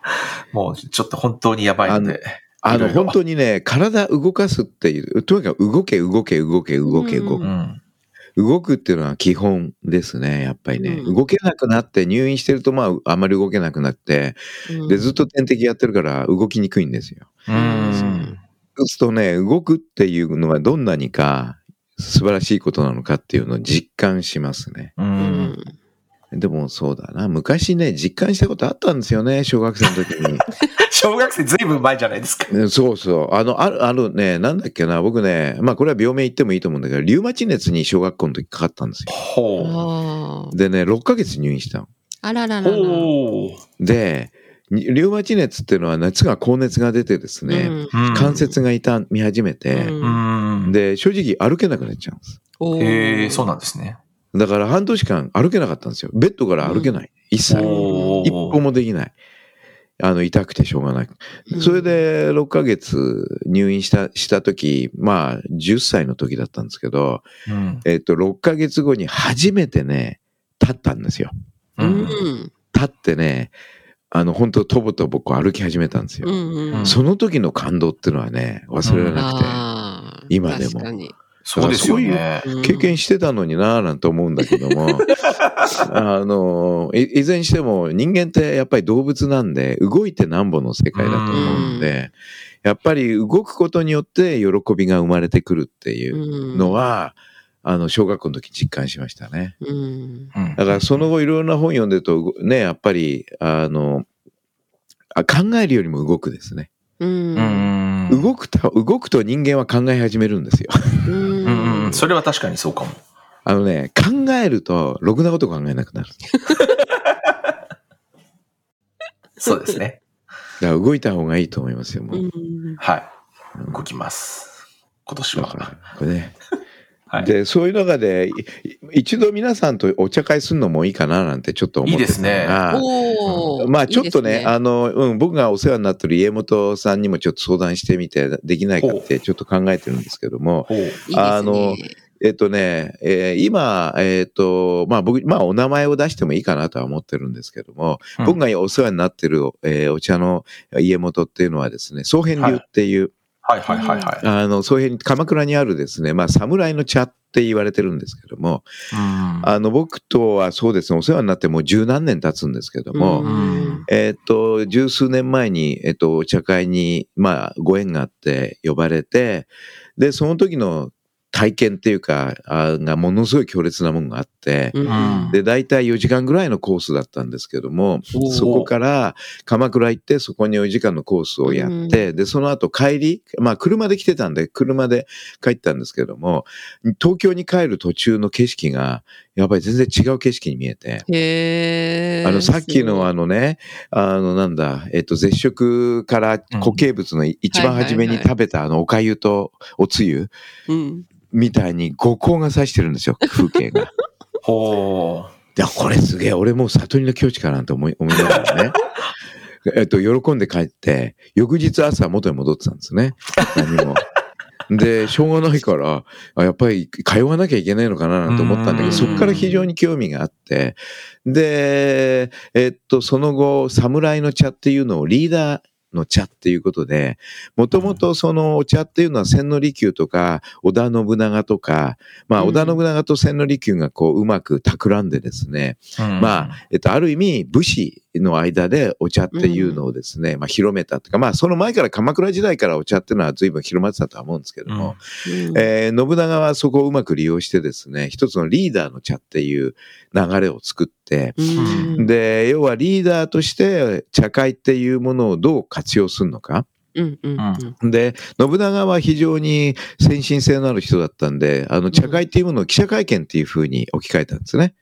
[SPEAKER 4] もうちょっっと本当にやばいので。
[SPEAKER 2] あの、本当にね、体動かすっていう、とにかく動け、動け、動け、動け、動
[SPEAKER 3] う
[SPEAKER 2] く
[SPEAKER 4] う。ん。
[SPEAKER 2] 動くっていうのは基本ですね、やっぱりね。
[SPEAKER 3] うん
[SPEAKER 2] 動けなくなって、入院してると、まあ、あまり動けなくなって、
[SPEAKER 3] うん
[SPEAKER 2] で、ずっと点滴やってるから動きにくいんですよ。
[SPEAKER 4] うん。
[SPEAKER 2] そうするとね、動くっていうのはどんなにか素晴らしいことなのかっていうのを実感しますね。
[SPEAKER 4] う。
[SPEAKER 3] うんん
[SPEAKER 2] でもそうだな。昔ね、実感したことあったんですよね、小学生の時に。
[SPEAKER 4] 小学生ずいぶん前じゃないですか。
[SPEAKER 2] ねそうそう。あの、ある、あるね、なんだっけな、僕ね、まあこれは病名言ってもいいと思うんだけど、リウマチ熱に小学校の時かかったんですよ。
[SPEAKER 4] ほう。
[SPEAKER 2] でね、6ヶ月入院したの。
[SPEAKER 3] あらららら。
[SPEAKER 4] ほう。
[SPEAKER 2] で、にリウマチ熱っていうのは熱が高熱が出てですね、
[SPEAKER 3] うん
[SPEAKER 2] 関節が痛み始めて、
[SPEAKER 3] うん
[SPEAKER 4] うん。
[SPEAKER 2] で、正直歩けなくなっちゃうんです。
[SPEAKER 4] へえ、そうなんですね。
[SPEAKER 2] だから半年間歩けなかったんですよ。ベッドから歩けない。一切。一歩もできない。あの、痛くてしょうがない。
[SPEAKER 3] うん
[SPEAKER 2] それで6ヶ月入院した、した時、まあ、10歳の時だったんですけど、
[SPEAKER 4] うん。
[SPEAKER 2] えっと、6ヶ月後に初めてね、立ったんですよ。
[SPEAKER 3] う
[SPEAKER 4] うん。
[SPEAKER 3] ん。
[SPEAKER 2] 立ってね、あの、本当とぼとぼこう歩き始めたんですよ。
[SPEAKER 3] うんうん。
[SPEAKER 2] その時の感動っていうのはね、忘れられなくて、
[SPEAKER 3] あー
[SPEAKER 2] 今でも
[SPEAKER 3] 確かに。
[SPEAKER 4] そうですよね。
[SPEAKER 3] うん
[SPEAKER 2] 経験してたのになぁなんて思うんだけども、あの、いいずれにしても人間ってやっぱり動物なんで、動いてなんぼの世界だと思うんで、やっぱり動くことによって喜びが生まれてくるっていうのは、あの、小学校の時実感しましたね。
[SPEAKER 3] うん、
[SPEAKER 4] うん
[SPEAKER 2] だからその後いろんな本読んでると、ね、やっぱり、あの、あ考えるよりも動くですね。
[SPEAKER 3] うん。
[SPEAKER 4] うん。
[SPEAKER 2] 動くと、動くと人間は考え始めるんですよ。
[SPEAKER 3] う
[SPEAKER 4] うんうん。それは確かにそうかも。
[SPEAKER 2] あのね、考えると、ろくなこと考えなくなる。
[SPEAKER 4] そうですね。
[SPEAKER 2] だから動いた方がいいと思いますよ、もう。
[SPEAKER 3] うん
[SPEAKER 4] はい。動きます。今年は。
[SPEAKER 2] これね。
[SPEAKER 4] はい。
[SPEAKER 2] で、そういう中で、い一度皆さんとお茶会するのもいいかななんてちょっと思ってたのが。
[SPEAKER 3] おー。
[SPEAKER 2] まあちょっとね、
[SPEAKER 3] いいです
[SPEAKER 2] あの、うん、僕がお世話になってる家元さんにもちょっと相談してみて、できないかってちょっと考えてるんですけども、あのえっとね、えー今、えっと、まあ僕、まあお名前を出してもいいかなとは思ってるんですけども、
[SPEAKER 4] うん。
[SPEAKER 2] 僕がお世話になってる、えーお茶の家元っていうのはですね、総編流っていう、
[SPEAKER 4] はいはいはいはい。
[SPEAKER 2] あの、総編、鎌倉にあるですね、まあ侍の茶って言われてるんですけども、
[SPEAKER 4] うん。
[SPEAKER 2] あの、僕とはそうですね、お世話になってもう十何年経つんですけども、
[SPEAKER 3] うん。
[SPEAKER 2] えっと、十数年前に、えっと、お茶会に、まあ、ご縁があって呼ばれて、で、その時の体験っていうか、あがものすごい強烈なものがあって、
[SPEAKER 3] うん。
[SPEAKER 2] で、大体4時間ぐらいのコースだったんですけどもそこから鎌倉行って、そこに4時間のコースをやって、で、その後帰り、まあ車で来てたんで、車で帰ったんですけども、東京に帰る途中の景色が、やっぱり全然違う景色に見えて、あの、さっきのあのね、あの、なんだ、えっと、絶食から固形物の一番初めに食べたあの、おかゆとおつゆ
[SPEAKER 3] うん。
[SPEAKER 2] みたいに五光が差してるんですよ、風景が。
[SPEAKER 4] ほ
[SPEAKER 2] いや、これすげえ、俺もう悟りの境地かなと思い、思いながらね。えっと、喜んで帰って、翌日朝元に戻ってたんですね。何も。で、しょうがないから、あやっぱり通わなきゃいけないのかななんて思ったんだけ
[SPEAKER 3] うん。
[SPEAKER 2] ど、そこから非常に興味があって、で、えっと、その後、侍の茶っていうのをリーダーの茶っていうことで、もともとそのお茶っていうのは千利休とか織田信長とか、まあ
[SPEAKER 3] うん。
[SPEAKER 2] 織田信長と千利休がこううまく企んでですね、
[SPEAKER 4] う。うん。
[SPEAKER 2] まあ、えっと、ある意味、武士の間でお茶っていうのをですね、まあ、広めたというか、まあ、その前から鎌倉時代からお茶っていうのは随分広まってたとは思うんですけども、
[SPEAKER 3] うん。
[SPEAKER 2] えー信長はそこをうまく利用してですね、一つのリーダーの茶っていう流れを作って、
[SPEAKER 3] うん。
[SPEAKER 2] で、要はリーダーとして茶会っていうものをどう活用するのか。
[SPEAKER 3] うんうんうん。
[SPEAKER 2] で、信長は非常に先進性のある人だったんで、あの、茶会っていうものを記者会見っていうふうに置き換えたんですね。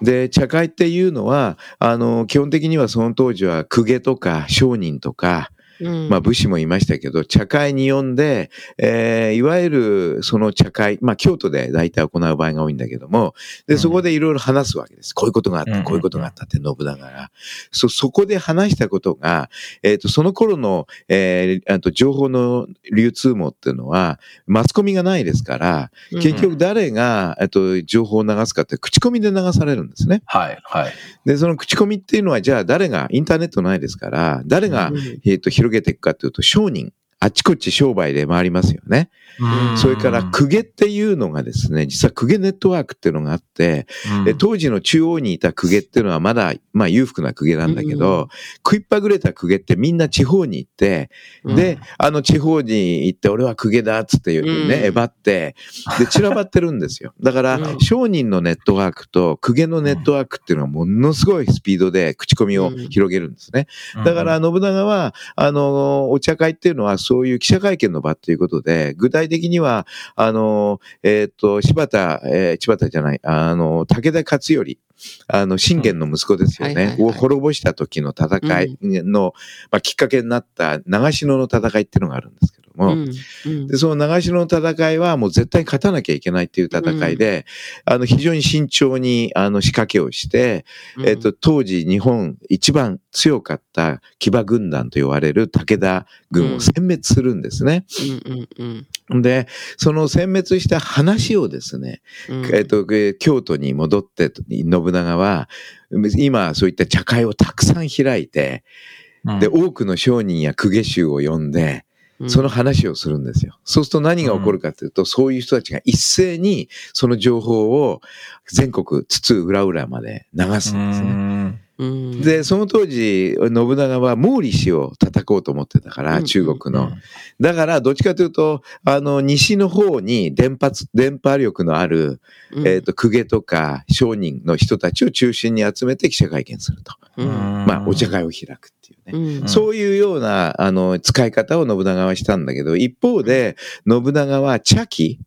[SPEAKER 2] で、茶会っていうのは、あの、基本的にはその当時は公家とか商人とか、
[SPEAKER 3] うん
[SPEAKER 2] まあ武士もいましたけど、茶会に呼んで、えーいわゆるその茶会、まあ京都で大体行う場合が多いんだけども、で、
[SPEAKER 4] うん
[SPEAKER 2] そこでいろいろ話すわけです。こういうことがあった、
[SPEAKER 4] うん
[SPEAKER 2] こういうことがあったって信長が。そ、そこで話したことが、えっ、と、その頃の、えーあと情報の流通網っていうのは、マスコミがないですから、結局誰が、えっと、情報を流すかって口コミで流されるんですね。
[SPEAKER 4] はい、はい。
[SPEAKER 2] で、その口コミっていうのは、じゃあ誰が、インターネットないですから、誰が、
[SPEAKER 3] うん
[SPEAKER 2] えっ、と、広げていくかというと、商人。あちこち商売で回りますよね。
[SPEAKER 3] うん。
[SPEAKER 2] それから、公家っていうのがですね、実は公家ネットワークっていうのがあって、
[SPEAKER 4] うん。
[SPEAKER 2] で当時の中央にいた公家っていうのはまだ、まあ裕福な公家なんだけど、
[SPEAKER 3] うん
[SPEAKER 2] 食いっぱぐれた公家ってみんな地方に行って、
[SPEAKER 3] うん。
[SPEAKER 2] で、あの地方に行って、俺は公家だっつってね、
[SPEAKER 3] うん。
[SPEAKER 2] えばって、で、散らばってるんですよ。だから
[SPEAKER 3] う、ん。
[SPEAKER 2] 商人のネットワークと公家のネットワークっていうのはものすごいスピードで口コミを広げるんですね。だから、、信長は、あの、お茶会っていうのはそういう記者会見の場っていうことで、具体的には、あの、えっ、と、柴田、えー柴田じゃない、あの、武田勝頼。あの、信玄の息子ですよね。を滅ぼした時の戦いの、まあ、きっかけになった長篠の戦いっていうのがあるんですけども、
[SPEAKER 3] うんうん。
[SPEAKER 2] で、その長篠の戦いはもう絶対に勝たなきゃいけないっていう戦いで、あの、非常に慎重に、あの、仕掛けをして、えっと、当時日本一番強かった騎馬軍団と言われる武田軍を殲滅するんですね。
[SPEAKER 3] うんうんうん
[SPEAKER 2] で、その殲滅した話をですね、
[SPEAKER 3] うん。
[SPEAKER 2] えっと、え京都に戻って、信長は、今そういった茶会をたくさん開いて、
[SPEAKER 4] うん。
[SPEAKER 2] で、多くの商人や公家衆を呼んで、
[SPEAKER 3] うん。
[SPEAKER 2] その話をするんですよ。そうすると何が起こるかというと、そういう人たちが一斉にその情報を全国津々浦々まで流すんですね。で、その当時、信長は毛利氏を叩こうと思ってたから、
[SPEAKER 3] うん。
[SPEAKER 2] 中国の。だから、どっちかというと、あの、西の方に電波、電波力のある、
[SPEAKER 3] うん。
[SPEAKER 2] えっ、と、公家とか商人の人たちを中心に集めて記者会見すると。
[SPEAKER 3] うん。
[SPEAKER 2] まあ、お茶会を開くっていうね。
[SPEAKER 3] うん。
[SPEAKER 2] そういうような、あの、使い方を信長はしたんだけど、一方で、信長は茶器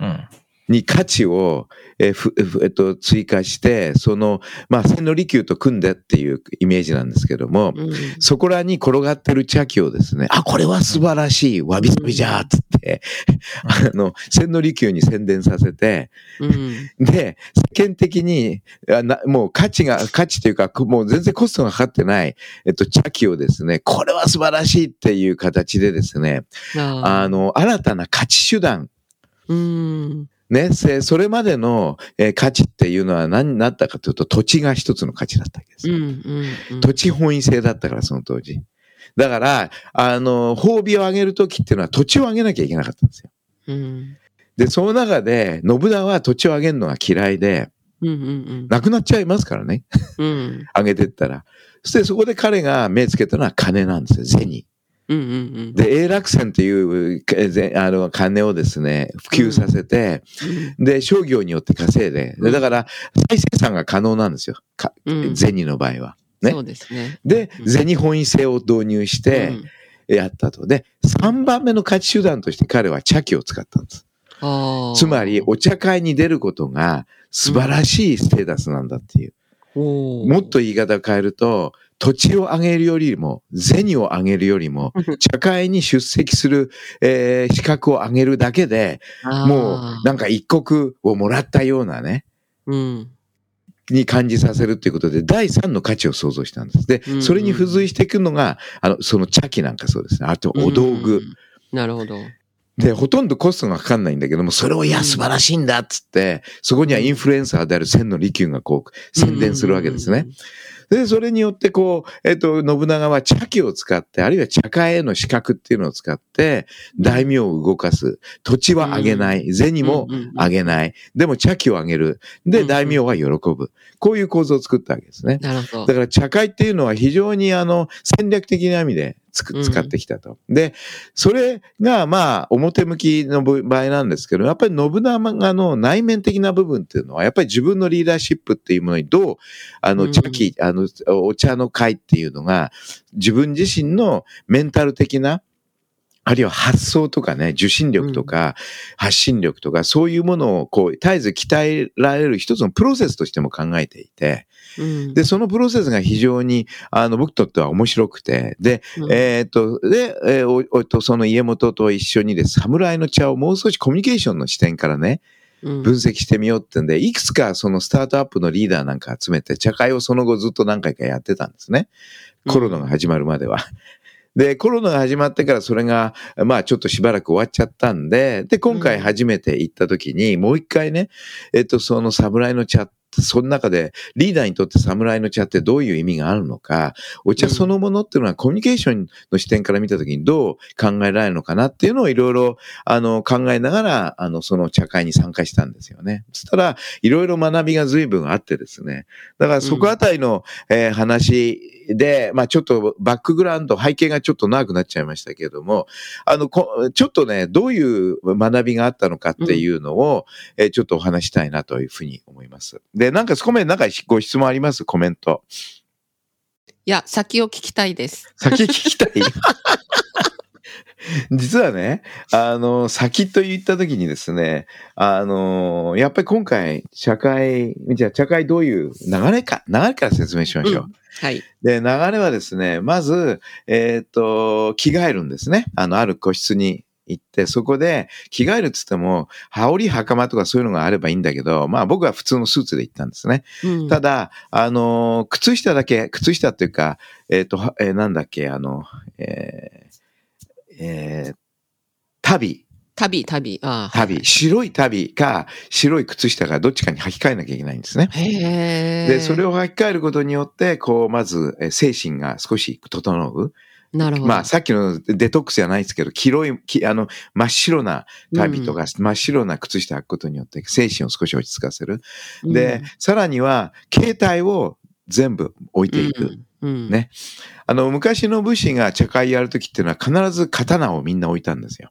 [SPEAKER 4] うん
[SPEAKER 2] に価値を、えーえっと、追加して、その、まあ、千利休と組んでっていうイメージなんですけども、
[SPEAKER 3] うん。
[SPEAKER 2] そこらに転がってる茶器をですね、あ、これは素晴らしい、わびさびじゃーっつって、あの、千利休に宣伝させて、
[SPEAKER 3] うん。
[SPEAKER 2] で、世間的に、あなもう価値が、価値というか、こもう全然コストがかかってない、えっと、茶器をですね、これは素晴らしいっていう形でですね、あ
[SPEAKER 3] あ
[SPEAKER 2] の、新たな価値手段、
[SPEAKER 3] ーうん
[SPEAKER 2] ね、せそれまでの、えー価値っていうのは何になったかというと、土地が一つの価値だったわけですよ。
[SPEAKER 3] うんうんうん
[SPEAKER 2] 土地本位制だったから、その当時。だから、あの、褒美を上げるときっていうのは土地を上げなきゃいけなかったんですよ。
[SPEAKER 3] うん
[SPEAKER 2] で、その中で、信長は土地を上げるのが嫌いで、
[SPEAKER 3] うんうん
[SPEAKER 2] なくなっちゃいますからね。
[SPEAKER 3] うん
[SPEAKER 2] 上げてったら。そしてそこで彼が目つけたのは金なんですよ、銭。
[SPEAKER 3] うんうんうん。
[SPEAKER 2] で、永楽船っていうあの金をですね、普及させて、で、商業によって稼いで、でだから再生産が可能なんですよ。か
[SPEAKER 3] うん
[SPEAKER 2] 銭の場合は。ね
[SPEAKER 3] そうですね。
[SPEAKER 2] で、
[SPEAKER 3] うん
[SPEAKER 2] 銭本位制を導入してやったと。で、3番目の価値手段として彼は茶器を使ったんです。つまり、お茶会に出ることが素晴らしいステータスなんだっていう。もっと言い方を変えると、土地を上げるよりも、銭を上げるよりも、茶会に出席する、えー資格を上げるだけで、もうなんか一国をもらったようなね、
[SPEAKER 3] うん。
[SPEAKER 2] に感じさせるっていうことで、第三の価値を創造したんです。でそれに付随していくのが、あの、その茶器なんかそうですね。あと、お道具。
[SPEAKER 3] うん。なるほど。
[SPEAKER 2] で、ほとんどコストがかかんないんだけども、それを、いや、素晴らしいんだっつって、そこにはインフルエンサーである千の利休がこう、宣伝するわけですね。で、それによってこう、えっ、と、信長は茶器を使って、あるいは茶会への資格っていうのを使って、大名を動かす。土地は上げない。銭も上げない。でも茶器を上げる。で、
[SPEAKER 3] うん
[SPEAKER 2] 大名は喜ぶ。こういう構造を作ったわけですね。
[SPEAKER 3] なるほど
[SPEAKER 2] だ。から茶会っていうのは非常にあの戦略的な意味で使ってきたと。で、それがまあ表向きの場合なんですけど、やっぱり信長の内面的な部分っていうのは、やっぱり自分のリーダーシップっていうものにどう、あの
[SPEAKER 3] うん
[SPEAKER 2] 茶器、あのお茶の会っていうのが自分自身のメンタル的なあるいは発想とかね、受信力とか、発信力とか、そういうものをこう、絶えず鍛えられる一つのプロセスとしても考えていて、
[SPEAKER 3] うん
[SPEAKER 2] で、そのプロセスが非常に、あの、僕にとっては面白くて、で、
[SPEAKER 3] うん
[SPEAKER 2] えーっと、で、えーお、おと、その家元と一緒にです、侍の茶をもう少しコミュニケーションの視点からね、
[SPEAKER 3] うん
[SPEAKER 2] 分析してみようってんで、いくつかそのスタートアップのリーダーなんか集めて、茶会をその後ずっと何回かやってたんですね。コロナが始まるまでは。で、コロナが始まってからそれが、まあちょっとしばらく終わっちゃったんで、で、今回初めて行った時に、もう一回ね、えっと、その侍の茶その中でリーダーにとって侍の茶ってどういう意味があるのか、お茶そのものっていうのはコミュニケーションの視点から見たときにどう考えられるのかなっていうのをいろいろあの考えながら、あの、その茶会に参加したんですよね。そしたら、いろいろ学びが随分あってですね。だからそこあたりの、えー話で、まあちょっとバックグラウンド、背景がちょっと長くなっちゃいましたけれども、あの、こちょっとね、どういう学びがあったのかっていうのを、えーちょっとお話したいなというふうに思います。で、なんかそこまでなんかご質問あります？コメント。
[SPEAKER 3] いや、先を聞きたいです。
[SPEAKER 2] 先聞きたい？実はね、あの、先と言った時にですね、あの、やっぱり今回、社会、じゃあ社会どういう流れか、流れから説明しましょう。
[SPEAKER 3] うんはい。
[SPEAKER 2] で、流れはですね、まず、えっ、と、着替えるんですね。あの、ある個室に行って、そこで着替えるっつっても、羽織袴とかそういうのがあればいいんだけど、まあ僕は普通のスーツで行ったんですね。
[SPEAKER 3] うん
[SPEAKER 2] ただ、あの、靴下だけ、靴下っていうか、えっ、と、はえーなんだっけ、あの、えーえー旅、
[SPEAKER 3] 旅、旅。ああ。
[SPEAKER 2] 旅、白い旅か、白い靴下か、どっちかに履き替えなきゃいけないんですね。で、それを履き替えることによって、こう、まず、えー精神が少し整う。
[SPEAKER 3] なるほど。
[SPEAKER 2] まあ、さっきのデトックスじゃないですけど、黄色い、きあの、真っ白な旅とか、真っ白な靴下履くことによって、精神を少し落ち着かせる。
[SPEAKER 3] うん
[SPEAKER 2] で、さらには、携帯を全部置いていく。
[SPEAKER 3] うんうん
[SPEAKER 2] ねあの、昔の武士が茶会やるときっていうのは必ず刀をみんな置いたんですよ。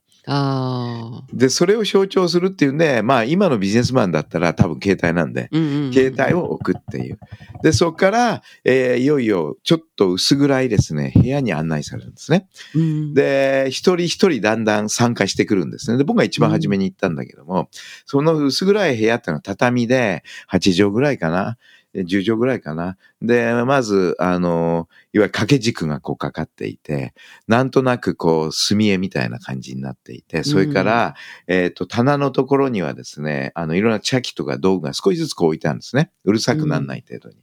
[SPEAKER 2] で、それを象徴するっていうんで、まあ今のビジネスマンだったら多分携帯なんで、
[SPEAKER 3] うんうんうん
[SPEAKER 2] 携帯を置くっていう。で、そこから、えーいよいよちょっと薄暗いですね、部屋に案内されるんですね。
[SPEAKER 3] うん
[SPEAKER 2] で、一人一人だんだん参加してくるんですね。で、僕が一番初めに行ったんだけども、その薄暗い部屋っていうのは畳で8畳ぐらいかな。で10畳ぐらいかな。で、まず、あの、いわゆる掛け軸がこうかかっていて、なんとなくこう、墨絵みたいな感じになっていて、それから、えっ、と、棚のところにはですね、あの、いろんな茶器とか道具が少しずつこう置いてあるんですね。うるさくならない程度に。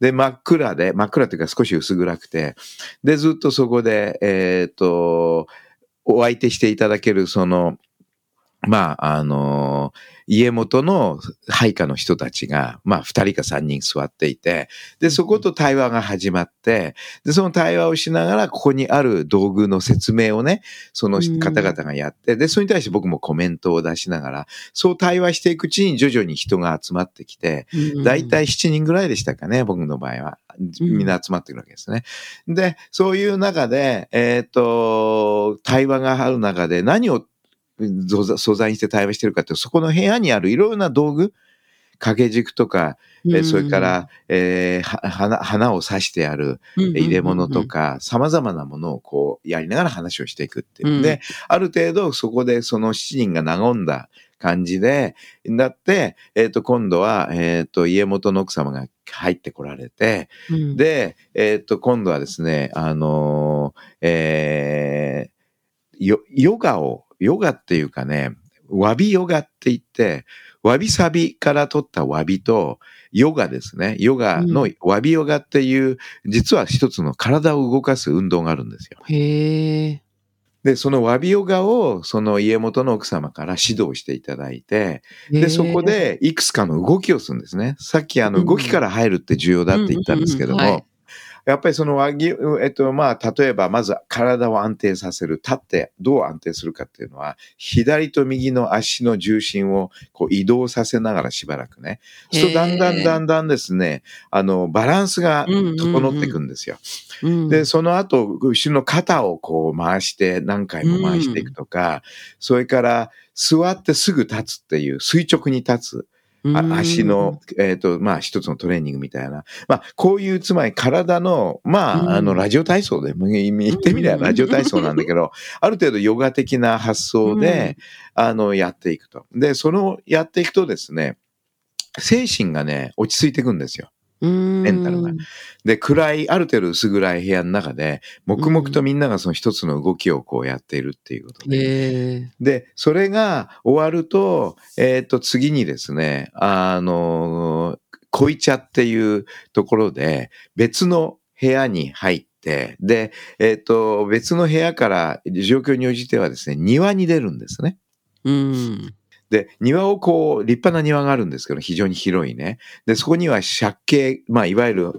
[SPEAKER 2] で、真っ暗で、真っ暗というか少し薄暗くて、で、ずっとそこで、えっ、と、お相手していただける、その、まあ、あの家元の配下の人たちが、まあ、二人か三人座っていて、で、そこと対話が始まって、で、その対話をしながら、ここにある道具の説明をね、その方々がやって、で、それに対して僕もコメントを出しながら、そう対話していくうちに徐々に人が集まってきて、だいたい7人ぐらいでしたかね、僕の場合は。みんな集まってくるわけですね。で、そういう中で、えっ、と、対話がある中で何を素素材にして対話してるかってそこの部屋にあるいろいろな道具、掛け軸とか、えーそれから、えーは花、花を刺してある入れ物とか、様々なものをこうやりながら話をしていくっていう。
[SPEAKER 3] うん。
[SPEAKER 2] で、ある程度そこでその7人が和んだ感じで、だって、えっ、と、今度は、えっ、と、家元の奥様が入ってこられて、
[SPEAKER 3] うん、
[SPEAKER 2] で、えっ、と、今度はですね、あのーえヨガを、ヨガっていうかね、わびヨガって言って、わびさびから取ったわびと、ヨガですね。ヨガのわびヨガっていう、実は一つの体を動かす運動があるんですよ。
[SPEAKER 3] へえ。
[SPEAKER 2] で、そのわびヨガを、その家元の奥様から指導していただいて、で、そこでいくつかの動きをするんですね。さっきあの
[SPEAKER 3] うん
[SPEAKER 2] 動きから入るって重要だって言ったんですけども、やっぱりその和牛、えっと、まあ、例えばまず体を安定させる。立ってどう安定するかっていうのは、左と右の足の重心をこう移動させながらしばらくね。そうだんだんだんだんですね、あの、バランスが整っていくんですよ。
[SPEAKER 3] うん、
[SPEAKER 2] で、その後、後ろの肩をこう回して何回も回していくとか、それから座ってすぐ立つっていう垂直に立つ。足の、えっ、と、まあ、一つのトレーニングみたいな。まあ、こういう、つまり体の、ま
[SPEAKER 3] うん
[SPEAKER 2] あ、あの、ラジオ体操で、言ってみればラジオ体操なんだけど、ある程度ヨガ的な発想で、あの、やっていくと。で、その、やっていくとですね、精神がね、落ち着いていくんですよ。
[SPEAKER 3] メ
[SPEAKER 2] メンタルがで、暗い、ある程度薄暗い部屋の中で、黙々とみんながその一つの動きをこうやっているっていうことで。で、それが終わると、えっ、と、次にですね、あの、恋茶っていうところで、別の部屋に入って、で、えっ、と、別の部屋から状況に応じてはですね、庭に出るんですね。
[SPEAKER 3] うん。
[SPEAKER 2] で、庭をこう、立派な庭があるんですけど、非常に広いね。で、そこには借景、まあ、いわゆる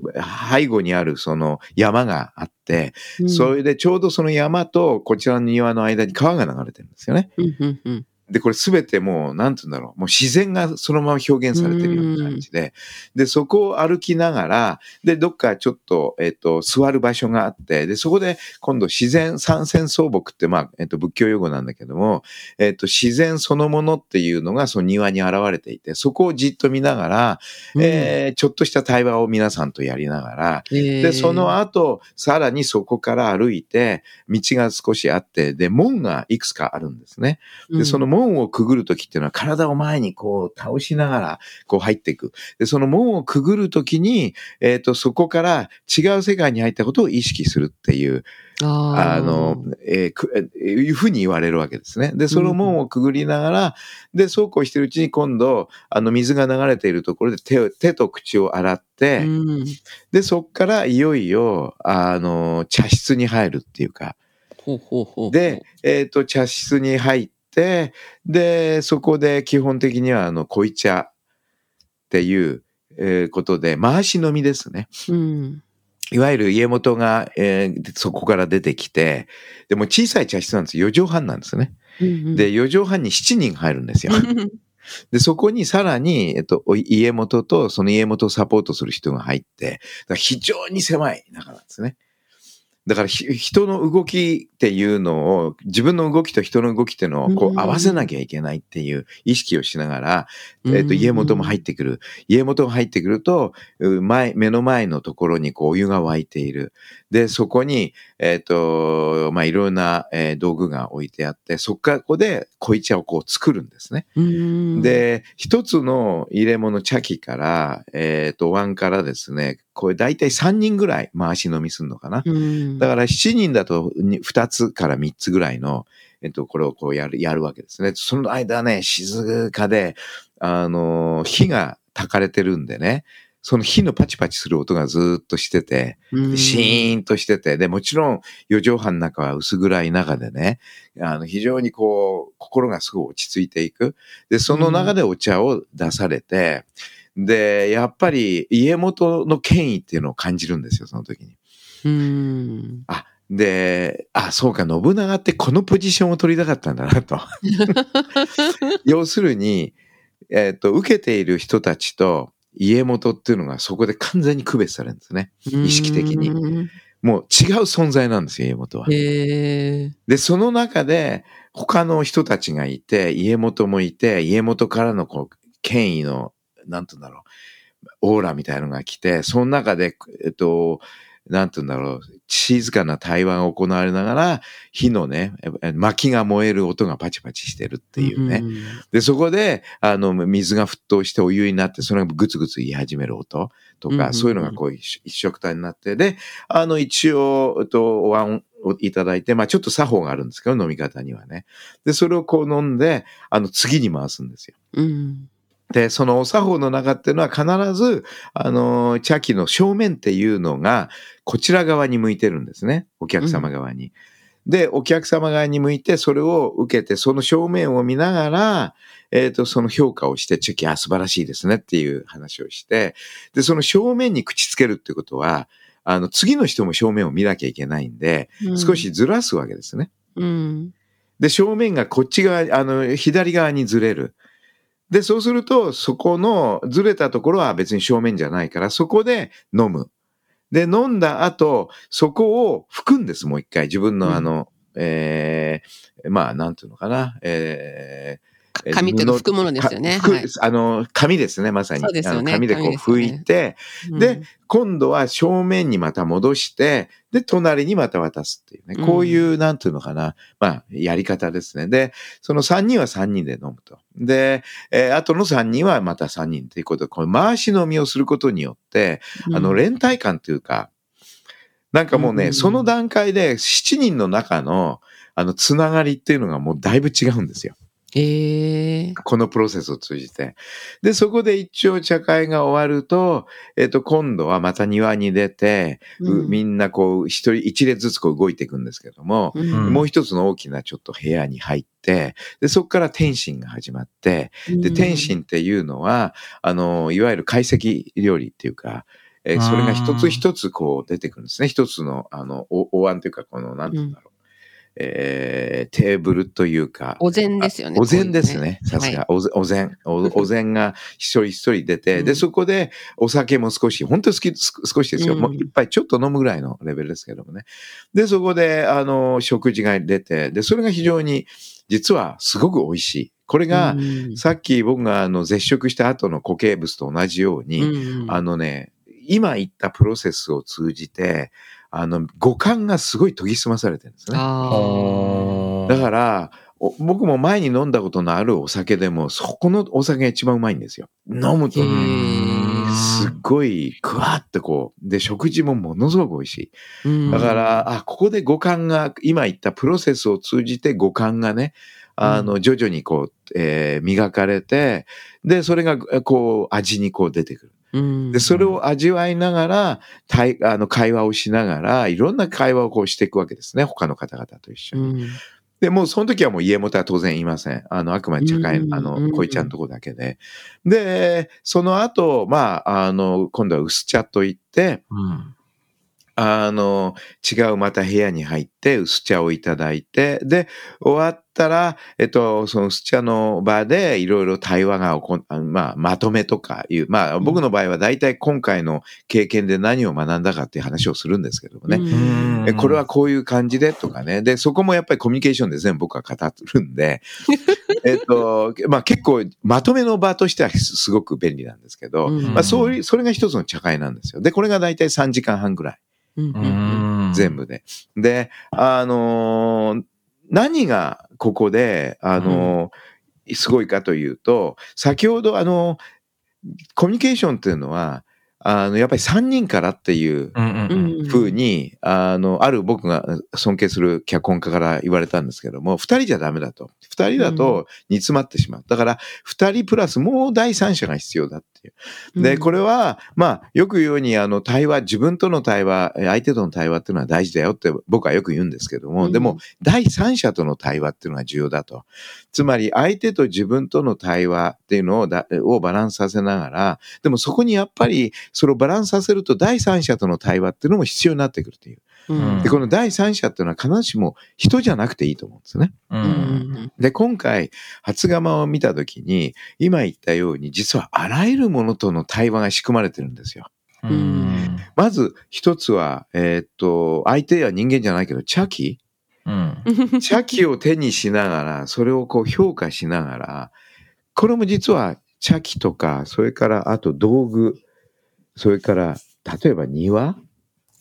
[SPEAKER 2] 背後にあるその山があって、
[SPEAKER 3] うん
[SPEAKER 2] それでちょうどその山とこちらの庭の間に川が流れてるんですよね。
[SPEAKER 3] うんうんうん
[SPEAKER 2] で、これすべてもう、なんて言うんだろう。もう自然がそのまま表現されてるような感じで。で、そこを歩きながら、で、どっかちょっと、えっ、と、座る場所があって、で、そこで今度自然三線草木って、まあ、えっ、と、仏教用語なんだけども、えっ、と、自然そのものっていうのがその庭に現れていて、そこをじっと見ながら、えーちょっとした対話を皆さんとやりながら、
[SPEAKER 3] で
[SPEAKER 2] で、その後、さらにそこから歩いて、道が少しあって、で、門がいくつかあるんですね。で、その門をくぐるときっていうのは体を前にこう倒しながらこう入っていく。で、その門をくぐるときに、えっ、と、そこから違う世界に入ったことを意識するっていう、
[SPEAKER 3] あ
[SPEAKER 2] あの、えーくえーいうふうに言われるわけですね。で、その門をくぐりながら、で、そうこうしてるうちに今度、あの、水が流れているところで手を、手と口を洗って、
[SPEAKER 3] うん、
[SPEAKER 2] で、そっからいよいよ、あの、茶室に入るっていうか、
[SPEAKER 3] ほうほうほう
[SPEAKER 2] で、えっ、と、茶室に入って、で、そこで基本的には、あの、濃茶っていう、えーことで、回し飲みですね。
[SPEAKER 3] うん、
[SPEAKER 2] いわゆる家元が、えーそこから出てきて、でも小さい茶室なんですよ。4畳半なんですね。
[SPEAKER 3] うん、
[SPEAKER 2] で、4畳半に7人入るんですよ。で、そこにさらに、えっと、お家元とその家元をサポートする人が入って、非常に狭い中なんですね。だからひ人の動きっていうのを、自分の動きと人の動きっていうのをこ
[SPEAKER 3] う
[SPEAKER 2] 合わせなきゃいけないっていう意識をしながら、
[SPEAKER 3] うん
[SPEAKER 2] えっと、家元も入ってくる。家元が入ってくると、う前、目の前のところにこうお湯が沸いている。で、そこに、えっ、と、まあ、いろんな、えー道具が置いてあって、そこからここで濃茶をこう作るんですね。
[SPEAKER 3] うん、
[SPEAKER 2] で、一つの入れ物茶器から、えっ、と、ワンからですね、これ大体3人ぐらい回し飲みするのかな。
[SPEAKER 3] うん、
[SPEAKER 2] だから7人だと2つから3つぐらいの、えっと、これをこうやる、やるわけですね。その間ね、静かで、あの、火が焚かれてるんでね、その火のパチパチする音がずーっとしてて、
[SPEAKER 3] うん
[SPEAKER 2] シーンとしてて、で、もちろん、四畳半の中は薄暗い中でね、あの、非常にこう、心がすごい落ち着いていく。で、その中でお茶を出されて、で、やっぱり家元の権威っていうのを感じるんですよ、その時に。
[SPEAKER 3] うん。
[SPEAKER 2] で、あ、そうか、信長ってこのポジションを取りたかったんだなと。要するに、えっ、と、受けている人たちと家元っていうのがそこで完全に区別されるんですね。意識的に
[SPEAKER 3] うん
[SPEAKER 2] もう違う存在なんですよ、家元は。で、その中で他の人たちがいて、家元もいて、家元からのこう、権威の、なんて言うんだろう、オーラみたいのが来て、その中で、えっと、なんて言うんだろう、静かな対話が行われながら、火のね、え薪が燃える音がパチパチしてるっていうね。
[SPEAKER 3] ん
[SPEAKER 2] で、そこで、あの、水が沸騰してお湯になって、それがグツグツ言い始める音とか、
[SPEAKER 3] うん
[SPEAKER 2] そういうのがこう一一色体になって、で、あの、一応、えっと、お椀をいただいて、まあちょっと作法があるんですけど、飲み方にはね。で、それをこう飲んで、あの、次に回すんですよ。
[SPEAKER 3] うん。
[SPEAKER 2] で、そのお作法の中っていうのは必ず、あの、茶器の正面っていうのが、こちら側に向いてるんですね。お客様側に。で、お客様側に向いて、それを受けて、その正面を見ながら、えっ、と、その評価をして、チェキ、あ、素晴らしいですねっていう話をして、で、その正面に口つけるってことは、あの、次の人も正面を見なきゃいけないんで、少しずらすわけですね。
[SPEAKER 3] うん。
[SPEAKER 2] で、正面がこっち側、あの、左側にずれる。で、そうすると、そこのずれたところは別に正面じゃないから、そこで飲む。で、飲んだ後、そこを拭くんです、もう一回。自分のあの、えー、まあ、なんていうのかな、えー、
[SPEAKER 3] か紙っていうか、拭くものですよね。はい。
[SPEAKER 2] あの、紙ですね、まさに。
[SPEAKER 3] ね
[SPEAKER 2] 紙でこう拭いて、で今度は正面にまた戻して、で、隣にまた渡すっていうね。
[SPEAKER 3] うん
[SPEAKER 2] こういう、なんていうのかな。まあ、やり方ですね。で、その3人は3人で飲むと。で、えー後の3人はまた3人ということで、この回し飲みをすることによって、
[SPEAKER 3] うん
[SPEAKER 2] あの、連帯感というか、なんかもうね、
[SPEAKER 3] うん
[SPEAKER 2] その段階で7人の中の、あの、つながりっていうのがもうだいぶ違うんですよ。
[SPEAKER 3] ええ。
[SPEAKER 2] このプロセスを通じて。で、そこで一応茶会が終わると、えっ、と、今度はまた庭に出て、う
[SPEAKER 3] うん
[SPEAKER 2] みんなこう、一人、一列ずつこう動いていくんですけども、
[SPEAKER 3] うん
[SPEAKER 2] もう一つの大きなちょっと部屋に入って、で、そこから天津が始まって、で、天津っていうのは、あの、いわゆる懐石料理っていうか、えーそれが一つ一つこう出てくるんですね。一つの、あの、お、お椀というか、この、なんて言うんだろう。えーテーブルというか、
[SPEAKER 3] お膳ですよね。
[SPEAKER 2] お膳ですね。さすが。お膳。お お膳が一人一人出て、
[SPEAKER 3] うん
[SPEAKER 2] で、そこでお酒も少し、本当に好き、す少しですよ。
[SPEAKER 3] うん
[SPEAKER 2] もう一杯ちょっと飲むぐらいのレベルですけどもね。で、そこで、あの、食事が出て、で、それが非常に、実はすごく美味しい。これが、
[SPEAKER 3] うん
[SPEAKER 2] さっき僕があの絶食した後の固形物と同じように、
[SPEAKER 3] うん
[SPEAKER 2] あのね、今言ったプロセスを通じて、あの、五感がすごい研ぎ澄まされてるんですね。
[SPEAKER 3] あ
[SPEAKER 2] だから、お僕も前に飲んだことのあるお酒でも、そこのお酒が一番うまいんですよ。飲むと
[SPEAKER 3] へ
[SPEAKER 2] ね、
[SPEAKER 3] ー
[SPEAKER 2] すっごい、くわってこう、で、食事もものすごく美味しい。
[SPEAKER 3] ー
[SPEAKER 2] だから、あ、ここで五感が、今言ったプロセスを通じて五感がね、あの、徐々にこう、えー磨かれて、で、それが、こう、味にこう出てくる。
[SPEAKER 3] うん
[SPEAKER 2] で、それを味わいながら、対あの、会話をしながら、いろんな会話をこうしていくわけですね。他の方々と一緒に。
[SPEAKER 3] うん
[SPEAKER 2] で、もうその時はもう家元は当然いません。あの、あくまで茶会
[SPEAKER 3] う、ん
[SPEAKER 2] あ
[SPEAKER 3] うん
[SPEAKER 2] の、恋ちゃんのとこだけで。で、その後、まあ、あの、今度は薄茶といって、
[SPEAKER 4] うん
[SPEAKER 2] あの、違うまた部屋に入って薄茶をいただいて、で、終わったら、えっと、その薄茶の場でいろいろ対話が起こあまあ、まとめとかいう、まあ、僕の場合は大体今回の経験で何を学んだかっていう話をするんですけどもね。
[SPEAKER 3] うん
[SPEAKER 2] えこれはこういう感じでとかね。で、そこもやっぱりコミュニケーションで全部僕は語るんで、えっと、まあ結構まとめの場としてはすすごく便利なんですけど、
[SPEAKER 3] うん
[SPEAKER 2] まあそういう、それが一つの茶会なんですよ。で、これが大体3時間半ぐらい。
[SPEAKER 3] うん
[SPEAKER 4] うん
[SPEAKER 2] 全部で。で、あのー何がここで、あのーすごいかというと、先ほどあのコミュニケーションっていうのは、あの、やっぱり3人からっていうふうに、あの、ある僕が尊敬する脚本家から言われたんですけども、二人じゃダメだと。二人だと煮詰まってしまう。だから、二人プラスもう第三者が必要だっていう。で、これは、まあ、よく言うように、あの、対話、自分との対話、相手との対話っていうのは大事だよって僕はよく言うんですけども、でも、第三者との対話っていうのが重要だと。つまり、相手と自分との対話っていうのをだをバランスさせながら、でもそこにやっぱり、それをバランスさせると第三者との対話っていうのも必要になってくるという。
[SPEAKER 3] うん
[SPEAKER 2] で、この第三者っていうのは必ずしも人じゃなくていいと思うんですね。
[SPEAKER 4] う。
[SPEAKER 3] うんん
[SPEAKER 2] で、今回、初釜を見たときに、今言ったように、実はあらゆるものとの対話が仕組まれてるんですよ。
[SPEAKER 4] うん。
[SPEAKER 2] まず、一つは、えーっと、相手は人間じゃないけど、茶器
[SPEAKER 4] うん。
[SPEAKER 2] 茶器を手にしながら、それをこう評価しながら、これも実は茶器とか、それからあと道具、それから、例えば庭、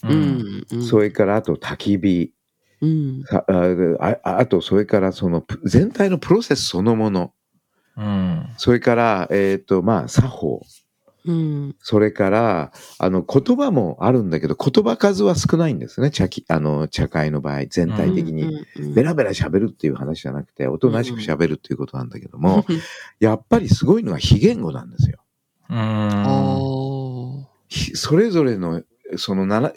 [SPEAKER 3] うん。うん
[SPEAKER 2] それからあと焚き火、
[SPEAKER 3] うん。
[SPEAKER 2] さあああとそれからそのプ全体のプロセスそのもの、
[SPEAKER 4] うん。
[SPEAKER 2] それから、えっ、と、まあ、作法、
[SPEAKER 3] うん。
[SPEAKER 2] それから、あの、言葉もあるんだけど、言葉数は少ないんですね。茶器、あの、茶会の場合、全体的に。
[SPEAKER 3] うん
[SPEAKER 2] ベラベラ喋るっていう話じゃなくて、おとなしく喋るっていうことなんだけども、やっぱりすごいのは非言語なんですよ。
[SPEAKER 4] うん。
[SPEAKER 2] それぞれの、その七、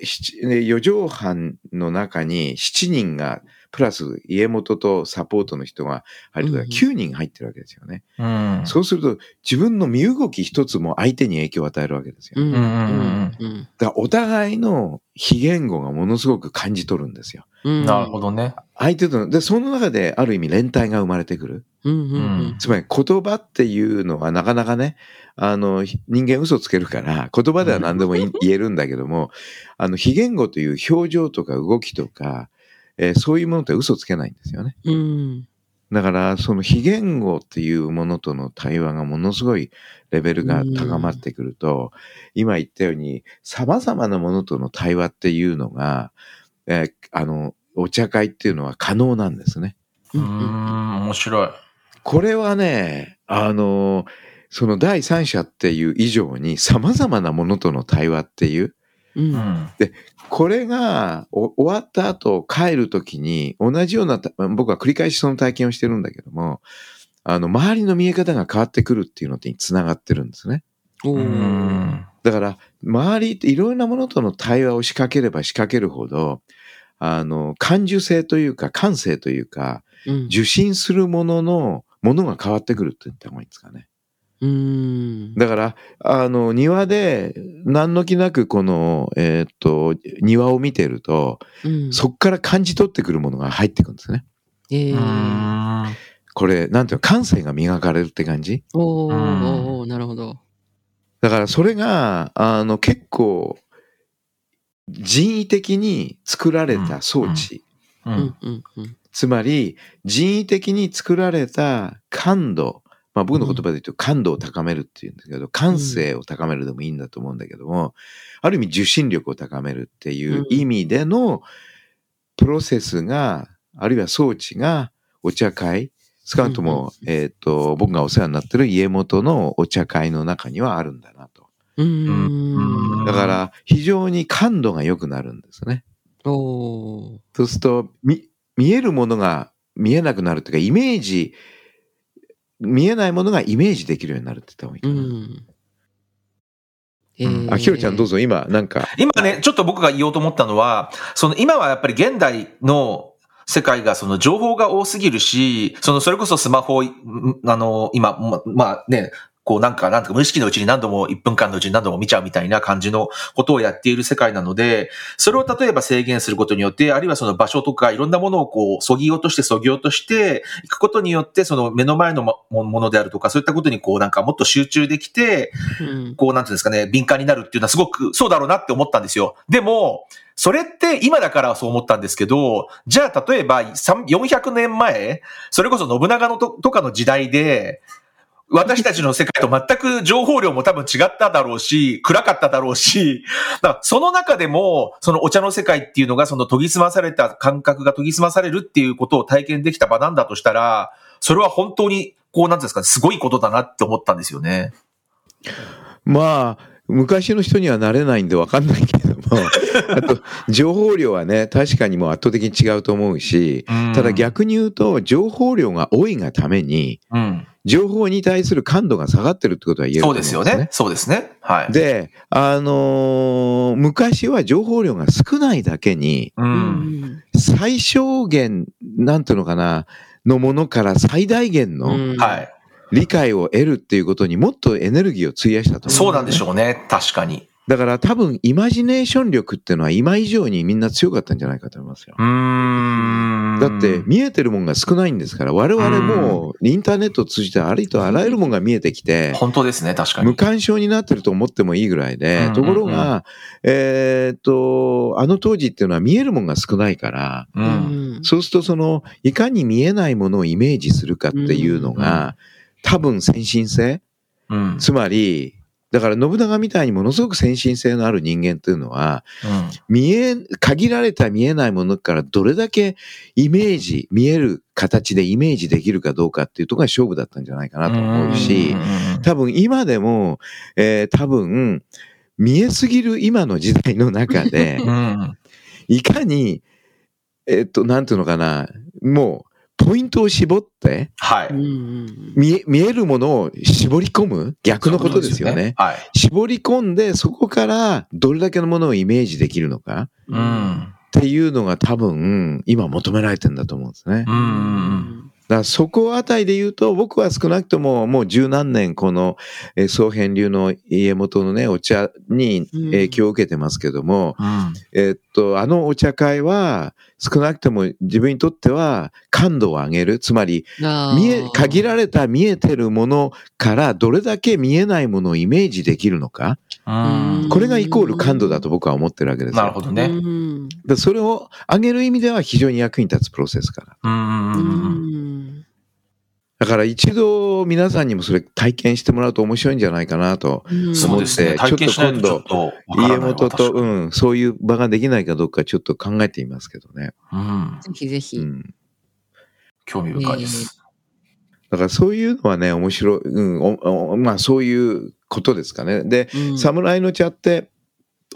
[SPEAKER 2] 四畳半の中に七人が、プラス家元とサポートの人が入るから
[SPEAKER 3] うん
[SPEAKER 2] 9人入ってるわけですよね。
[SPEAKER 4] うん。
[SPEAKER 2] そうすると、自分の身動き一つも相手に影響を与えるわけですよ。
[SPEAKER 3] うん
[SPEAKER 4] うん
[SPEAKER 3] うん
[SPEAKER 2] だからお互いの非言語がものすごく感じ取るんですよ。
[SPEAKER 3] うん
[SPEAKER 4] なるほどね。
[SPEAKER 2] 相手との、で、その中である意味連帯が生まれてくる。
[SPEAKER 3] うんうん
[SPEAKER 2] つまり言葉っていうのはなかなかね、あの、ひ人間嘘つけるから、言葉では何でもい言えるんだけども、あの、非言語という表情とか動きとか、えーそういうものって嘘つけないんですよね。
[SPEAKER 3] うん
[SPEAKER 2] だから、その非言語っていうものとの対話がものすごいレベルが高まってくると、今言ったように、様々なものとの対話っていうのが、えーあの、お茶会っていうのは可能なんですね。
[SPEAKER 4] う。
[SPEAKER 3] うんん
[SPEAKER 4] 面白い。
[SPEAKER 2] これはね、あの、その第三者っていう以上に様々なものとの対話っていう、
[SPEAKER 3] うん
[SPEAKER 4] うん。
[SPEAKER 2] これがお終わった後帰るときに同じようなた、僕は繰り返しその体験をしてるんだけども、あの、周りの見え方が変わってくるっていうのにつながってるんですね。
[SPEAKER 4] うん。
[SPEAKER 2] だから、周りっていろんなものとの対話を仕掛ければ仕掛けるほど、あの、感受性というか、感性というか、
[SPEAKER 3] うん
[SPEAKER 2] 受信するものの、ものが変わってくるって言った方がいいんですかね。
[SPEAKER 3] うん
[SPEAKER 2] だから、あの、庭で、何の気なくこの、えーっと、庭を見てると、
[SPEAKER 3] うん
[SPEAKER 2] そっから感じ取ってくるものが入ってくるんですね。
[SPEAKER 3] え
[SPEAKER 4] う
[SPEAKER 3] ー
[SPEAKER 4] ん。
[SPEAKER 2] これ、なんていうの、感性が磨かれるって感じ？
[SPEAKER 3] おー
[SPEAKER 4] うん
[SPEAKER 3] おーなるほど
[SPEAKER 2] だから、それが、あの、結構、人為的に作られた装置。
[SPEAKER 4] う。
[SPEAKER 3] うんんうんうん
[SPEAKER 2] つまり、人為的に作られた感度。まあ僕の言葉で言うと感度を高めるっていうんだけど、感性を高めるでもいいんだと思うんだけども、ある意味受信力を高めるっていう意味でのプロセスが、あるいは装置がお茶会、少なくとも、えっ、と、僕がお世話になってる家元のお茶会の中にはあるんだなと。
[SPEAKER 3] うん。
[SPEAKER 2] だから、非常に感度が良くなるんですね。そうすると、み、見えるものが見えなくなるっていうか、イメージ、見えないものがイメージできるようになるって言った方がいいか
[SPEAKER 3] う
[SPEAKER 2] な。
[SPEAKER 3] ん。えー。
[SPEAKER 2] あ、ひろちゃんどうぞ、今、なんか、
[SPEAKER 4] 今ね、ちょっと僕が言おうと思ったのは、その今はやっぱり現代の世界がその情報が多すぎるし、そのそれこそスマホあの、今、ままあね、こうなんか、なんとか無意識のうちに何度も、1分間のうちに何度も見ちゃうみたいな感じのことをやっている世界なので、それを例えば制限することによって、あるいはその場所とかいろんなものをこう、そぎ落としてそぎ落としていくことによって、その目の前のもものであるとか、そういったことにこうなんかもっと集中できて、
[SPEAKER 3] うん
[SPEAKER 4] こう、なんていうんですかね、敏感になるっていうのはすごくそうだろうなって思ったんですよ。でも、それって今だからそう思ったんですけど、じゃあ例えば3 400年前、それこそ信長のととかの時代で、私たちの世界と全く情報量も多分違っただろうし、暗かっただろうし、だからその中でも、そのお茶の世界っていうのが、その研ぎ澄まされた感覚が研ぎ澄まされるっていうことを体験できた場なんだとしたら、それは本当に、こう、なんですかね、すごいことだなって思ったんですよね。
[SPEAKER 2] まあ、昔の人にはなれないんでわかんないけれど あと、情報量はね、確かにもう圧倒的に違うと思うし、ただ逆に言うと、情報量が多いがために、
[SPEAKER 4] うん。
[SPEAKER 2] 情報に対する感度が下がってるってことは言えると
[SPEAKER 4] そ
[SPEAKER 2] 思うんですよね。
[SPEAKER 4] うですよね。そうですね。はい。
[SPEAKER 2] で、あのー昔は情報量が少ないだけに、
[SPEAKER 4] う。
[SPEAKER 3] うんん
[SPEAKER 2] 最小限、なんていうのかな、のものから最大限の
[SPEAKER 3] うん
[SPEAKER 4] はい。
[SPEAKER 2] 理解を得るっていうことにもっとエネルギーを費やしたと思う。
[SPEAKER 4] そうなんでしょうね。確かに。
[SPEAKER 2] だから多分、イマジネーション力っていうのは今以上にみんな強かったんじゃないかと思いますよ。だって、見えてるもんが少ないんですから、我々もインターネットを通じてありとあらゆるもんが見えてきて、
[SPEAKER 4] 本当ですね。確かに。
[SPEAKER 2] 無干渉になってると思ってもいいぐらいで
[SPEAKER 4] うん、
[SPEAKER 2] ところが、えーっと、あの当時っていうのは見えるもんが少ないから、そうするとその、いかに見えないものをイメージするかっていうのが、多分先進性
[SPEAKER 4] うん。
[SPEAKER 2] つまり、だから信長みたいにものすごく先進性のある人間っていうのは、見え、限られた見えないものからどれだけイメージ、見える形でイメージできるかどうかっていうところが勝負だったんじゃないかなと思うし、多分今でも、えー多分、見えすぎる今の時代の中で
[SPEAKER 4] う、ん。
[SPEAKER 2] いかに、えっと、なんていうのかな、もう、ポイントを絞って、
[SPEAKER 4] はい。
[SPEAKER 3] うん
[SPEAKER 2] 見え、見えるものを絞り込む？逆のことですよね。
[SPEAKER 4] はい。
[SPEAKER 2] 絞り込んで、そこからどれだけのものをイメージできるのか
[SPEAKER 4] うん。
[SPEAKER 2] っていうのが多分、今求められてんだと思うんですね。
[SPEAKER 4] うんうん
[SPEAKER 2] らそこあたりで言うと、僕は少なくとももう十何年この、えー総編流の家元のね、お茶に影響を受けてますけども、
[SPEAKER 4] うん。
[SPEAKER 2] えっと、あのお茶会は、少なくとも自分にとっては感度を上げる。つまり、見え、限られた見えてるものからどれだけ見えないものをイメージできるのか。
[SPEAKER 4] うん。
[SPEAKER 2] これがイコール感度だと僕は思ってるわけです
[SPEAKER 4] なるほどね。
[SPEAKER 2] それを上げる意味では非常に役に立つプロセスから。
[SPEAKER 4] うんうん
[SPEAKER 3] う
[SPEAKER 4] うんうん。
[SPEAKER 3] ん
[SPEAKER 2] だから一度皆さんにもそれ体験してもらうと面白いんじゃないかなと。
[SPEAKER 3] うん
[SPEAKER 4] そうですね。ちょっとわからないわ。
[SPEAKER 2] 家元と、うん、そういう場ができないかどうかちょっと考えていますけどね。
[SPEAKER 4] うん。
[SPEAKER 3] ぜひぜひ。
[SPEAKER 2] うん。
[SPEAKER 4] 興味深いです。
[SPEAKER 2] だからそういうのはね、面白い。うん、まあそういうことですかね。で、
[SPEAKER 3] うん
[SPEAKER 2] 侍の茶って、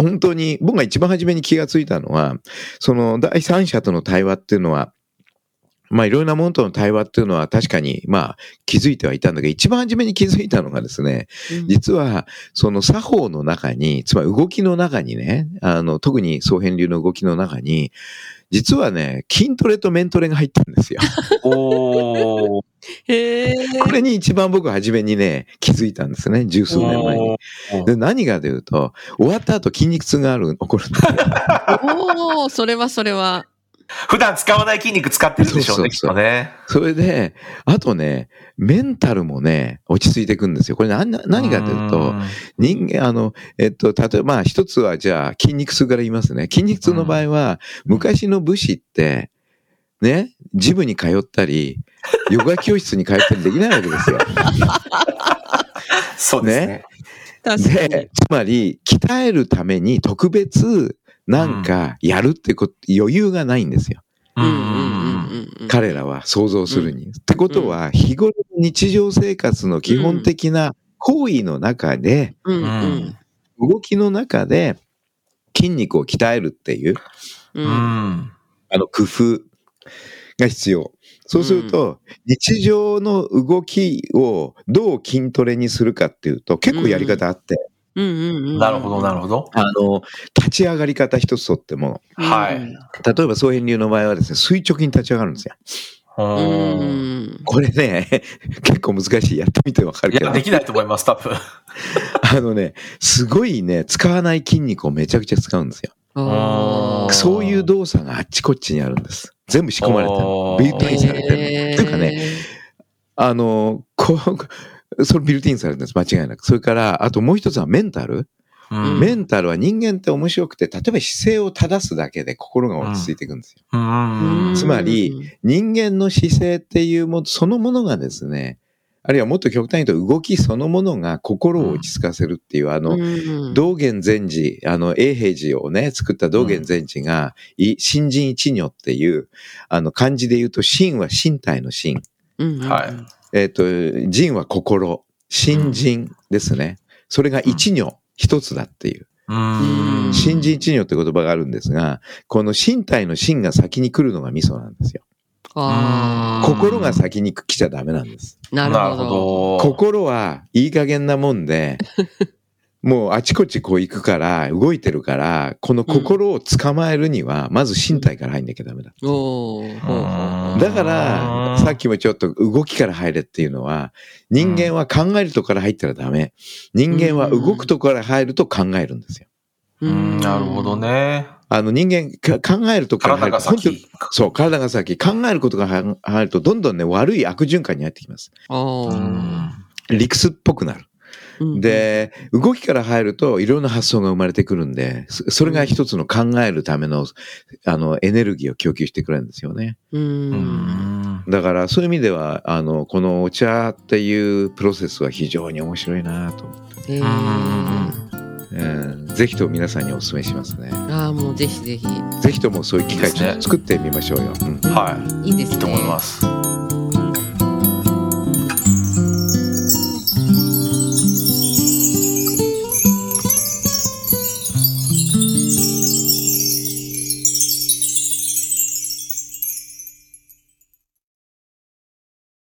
[SPEAKER 2] 本当に、僕が一番初めに気がついたのは、その第三者との対話っていうのは、まあいろんなものとの対話っていうのは確かにまあ気づいてはいたんだけど、一番初めに気づいたのがですね、実はその作法の中に、つまり動きの中にね、あの特に総編流の動きの中に、実はね、筋トレとメントレが入ってるんですよ。
[SPEAKER 4] おー。
[SPEAKER 3] へえ。
[SPEAKER 2] これに一番僕初めにね、気づいたんですね、十数年前に。で何がというと、終わった後筋肉痛がある、起こるんですよ。
[SPEAKER 3] おお、それはそれは。
[SPEAKER 4] 普段使わない筋肉使ってるんでしょうね、きっ
[SPEAKER 2] そうそうそう
[SPEAKER 4] とね。
[SPEAKER 2] それで、あとね、メンタルもね、落ち着いていくんですよ。これ何何かというと、人間、あの、えっと、例えば、まあ一つはじゃあ筋肉痛から言いますね。筋肉痛の場合は、昔の武士って、ね、ジムに通ったり、ヨガ教室に通ったりできないわけですよ。
[SPEAKER 4] そうですね。
[SPEAKER 3] 確かに。
[SPEAKER 2] で、つまり、鍛えるために特別なんかやるってこと、余裕がないんですよ。彼らは想像するに。ってことは、日頃の日常生活の基本的な行為の中で、動きの中で筋肉を鍛えるっていう。あの工夫が必要。そうすると、日常の動きをどう筋トレにするかっていうと、結構やり方あって、
[SPEAKER 3] うんうんうん。
[SPEAKER 4] なるほど、なるほど。
[SPEAKER 2] あの、立ち上がり方一つとっても、
[SPEAKER 4] はい
[SPEAKER 3] うん
[SPEAKER 2] 例えば総編流の場合はですね、垂直に立ち上がるんですよ。
[SPEAKER 3] う
[SPEAKER 4] うん
[SPEAKER 3] ん。
[SPEAKER 2] これね、結構難しい。やってみてわかるけど
[SPEAKER 4] いや、。できないと思います、多分。
[SPEAKER 2] あのね、すごいね、使わない筋肉をめちゃくちゃ使うんですよ。そういう動作があっちこっちにあるんです。全部仕込まれてるビルトインされてる。というかね、あの、こう、それビルトインされてるんです。間違いなく。それから、あともう一つはメンタル。
[SPEAKER 4] うん
[SPEAKER 2] メンタルは人間って面白くて、例えば姿勢を正すだけで心が落ち着いていくんですよ。
[SPEAKER 4] うん
[SPEAKER 2] つまり、人間の姿勢っていうもの、そのものがですね、あるいはもっと極端に言うと動きそのものが心を落ち着かせるっていう、あの、
[SPEAKER 3] の
[SPEAKER 2] 道元禅師、あの、永平寺をね、作った道元禅師が、い新人一如っていう、あの、漢字で言うと、心は身体の心。
[SPEAKER 4] はい
[SPEAKER 2] えっ、と、人は心。新人ですね。それが一如、一つだっていう。
[SPEAKER 4] うーん。
[SPEAKER 2] 新人一尿って言葉があるんですが、この身体の心が先に来るのが味噌なんですよ。心が先に来ちゃダメなんです。
[SPEAKER 3] あ、なるほど。
[SPEAKER 4] ど
[SPEAKER 2] 心はいい加減なもんで、もうあちこちこう行くから、動いてるから、この心を捕まえるには、まず身体から入んなきゃダメだ。
[SPEAKER 3] うほうほう
[SPEAKER 2] だから、さっきもちょっと動きから入れっていうのは、人間は考えるとこから入ったらダメ。人間は動くとこから入ると考えるんですよ。
[SPEAKER 4] うん、なるほどね。
[SPEAKER 2] あの人間か考えるとこから入る
[SPEAKER 4] 体が先。
[SPEAKER 2] そう、体が先。考えることが入入ると、どんどんね、悪い悪循環に入ってきます。
[SPEAKER 3] お
[SPEAKER 4] う
[SPEAKER 3] ー
[SPEAKER 4] ん
[SPEAKER 2] 理屈っぽくなる。
[SPEAKER 3] うん
[SPEAKER 2] で、動きから入るといろんな発想が生まれてくるんで、そそれが一つの考えるための、あの、エネルギーを供給してくれるんですよね。
[SPEAKER 3] う。
[SPEAKER 4] うんん
[SPEAKER 2] だからそういう意味では、あの、このお茶っていうプロセスは非常に面白いなと思って、
[SPEAKER 3] えー
[SPEAKER 2] うんぜひとも皆さんにお勧めしますね。
[SPEAKER 3] ああ、もうぜひぜひ。
[SPEAKER 2] ぜひともそういう機会ちょっと作ってみましょうよ。うん
[SPEAKER 4] はい
[SPEAKER 3] いいですね。
[SPEAKER 4] いいと思います。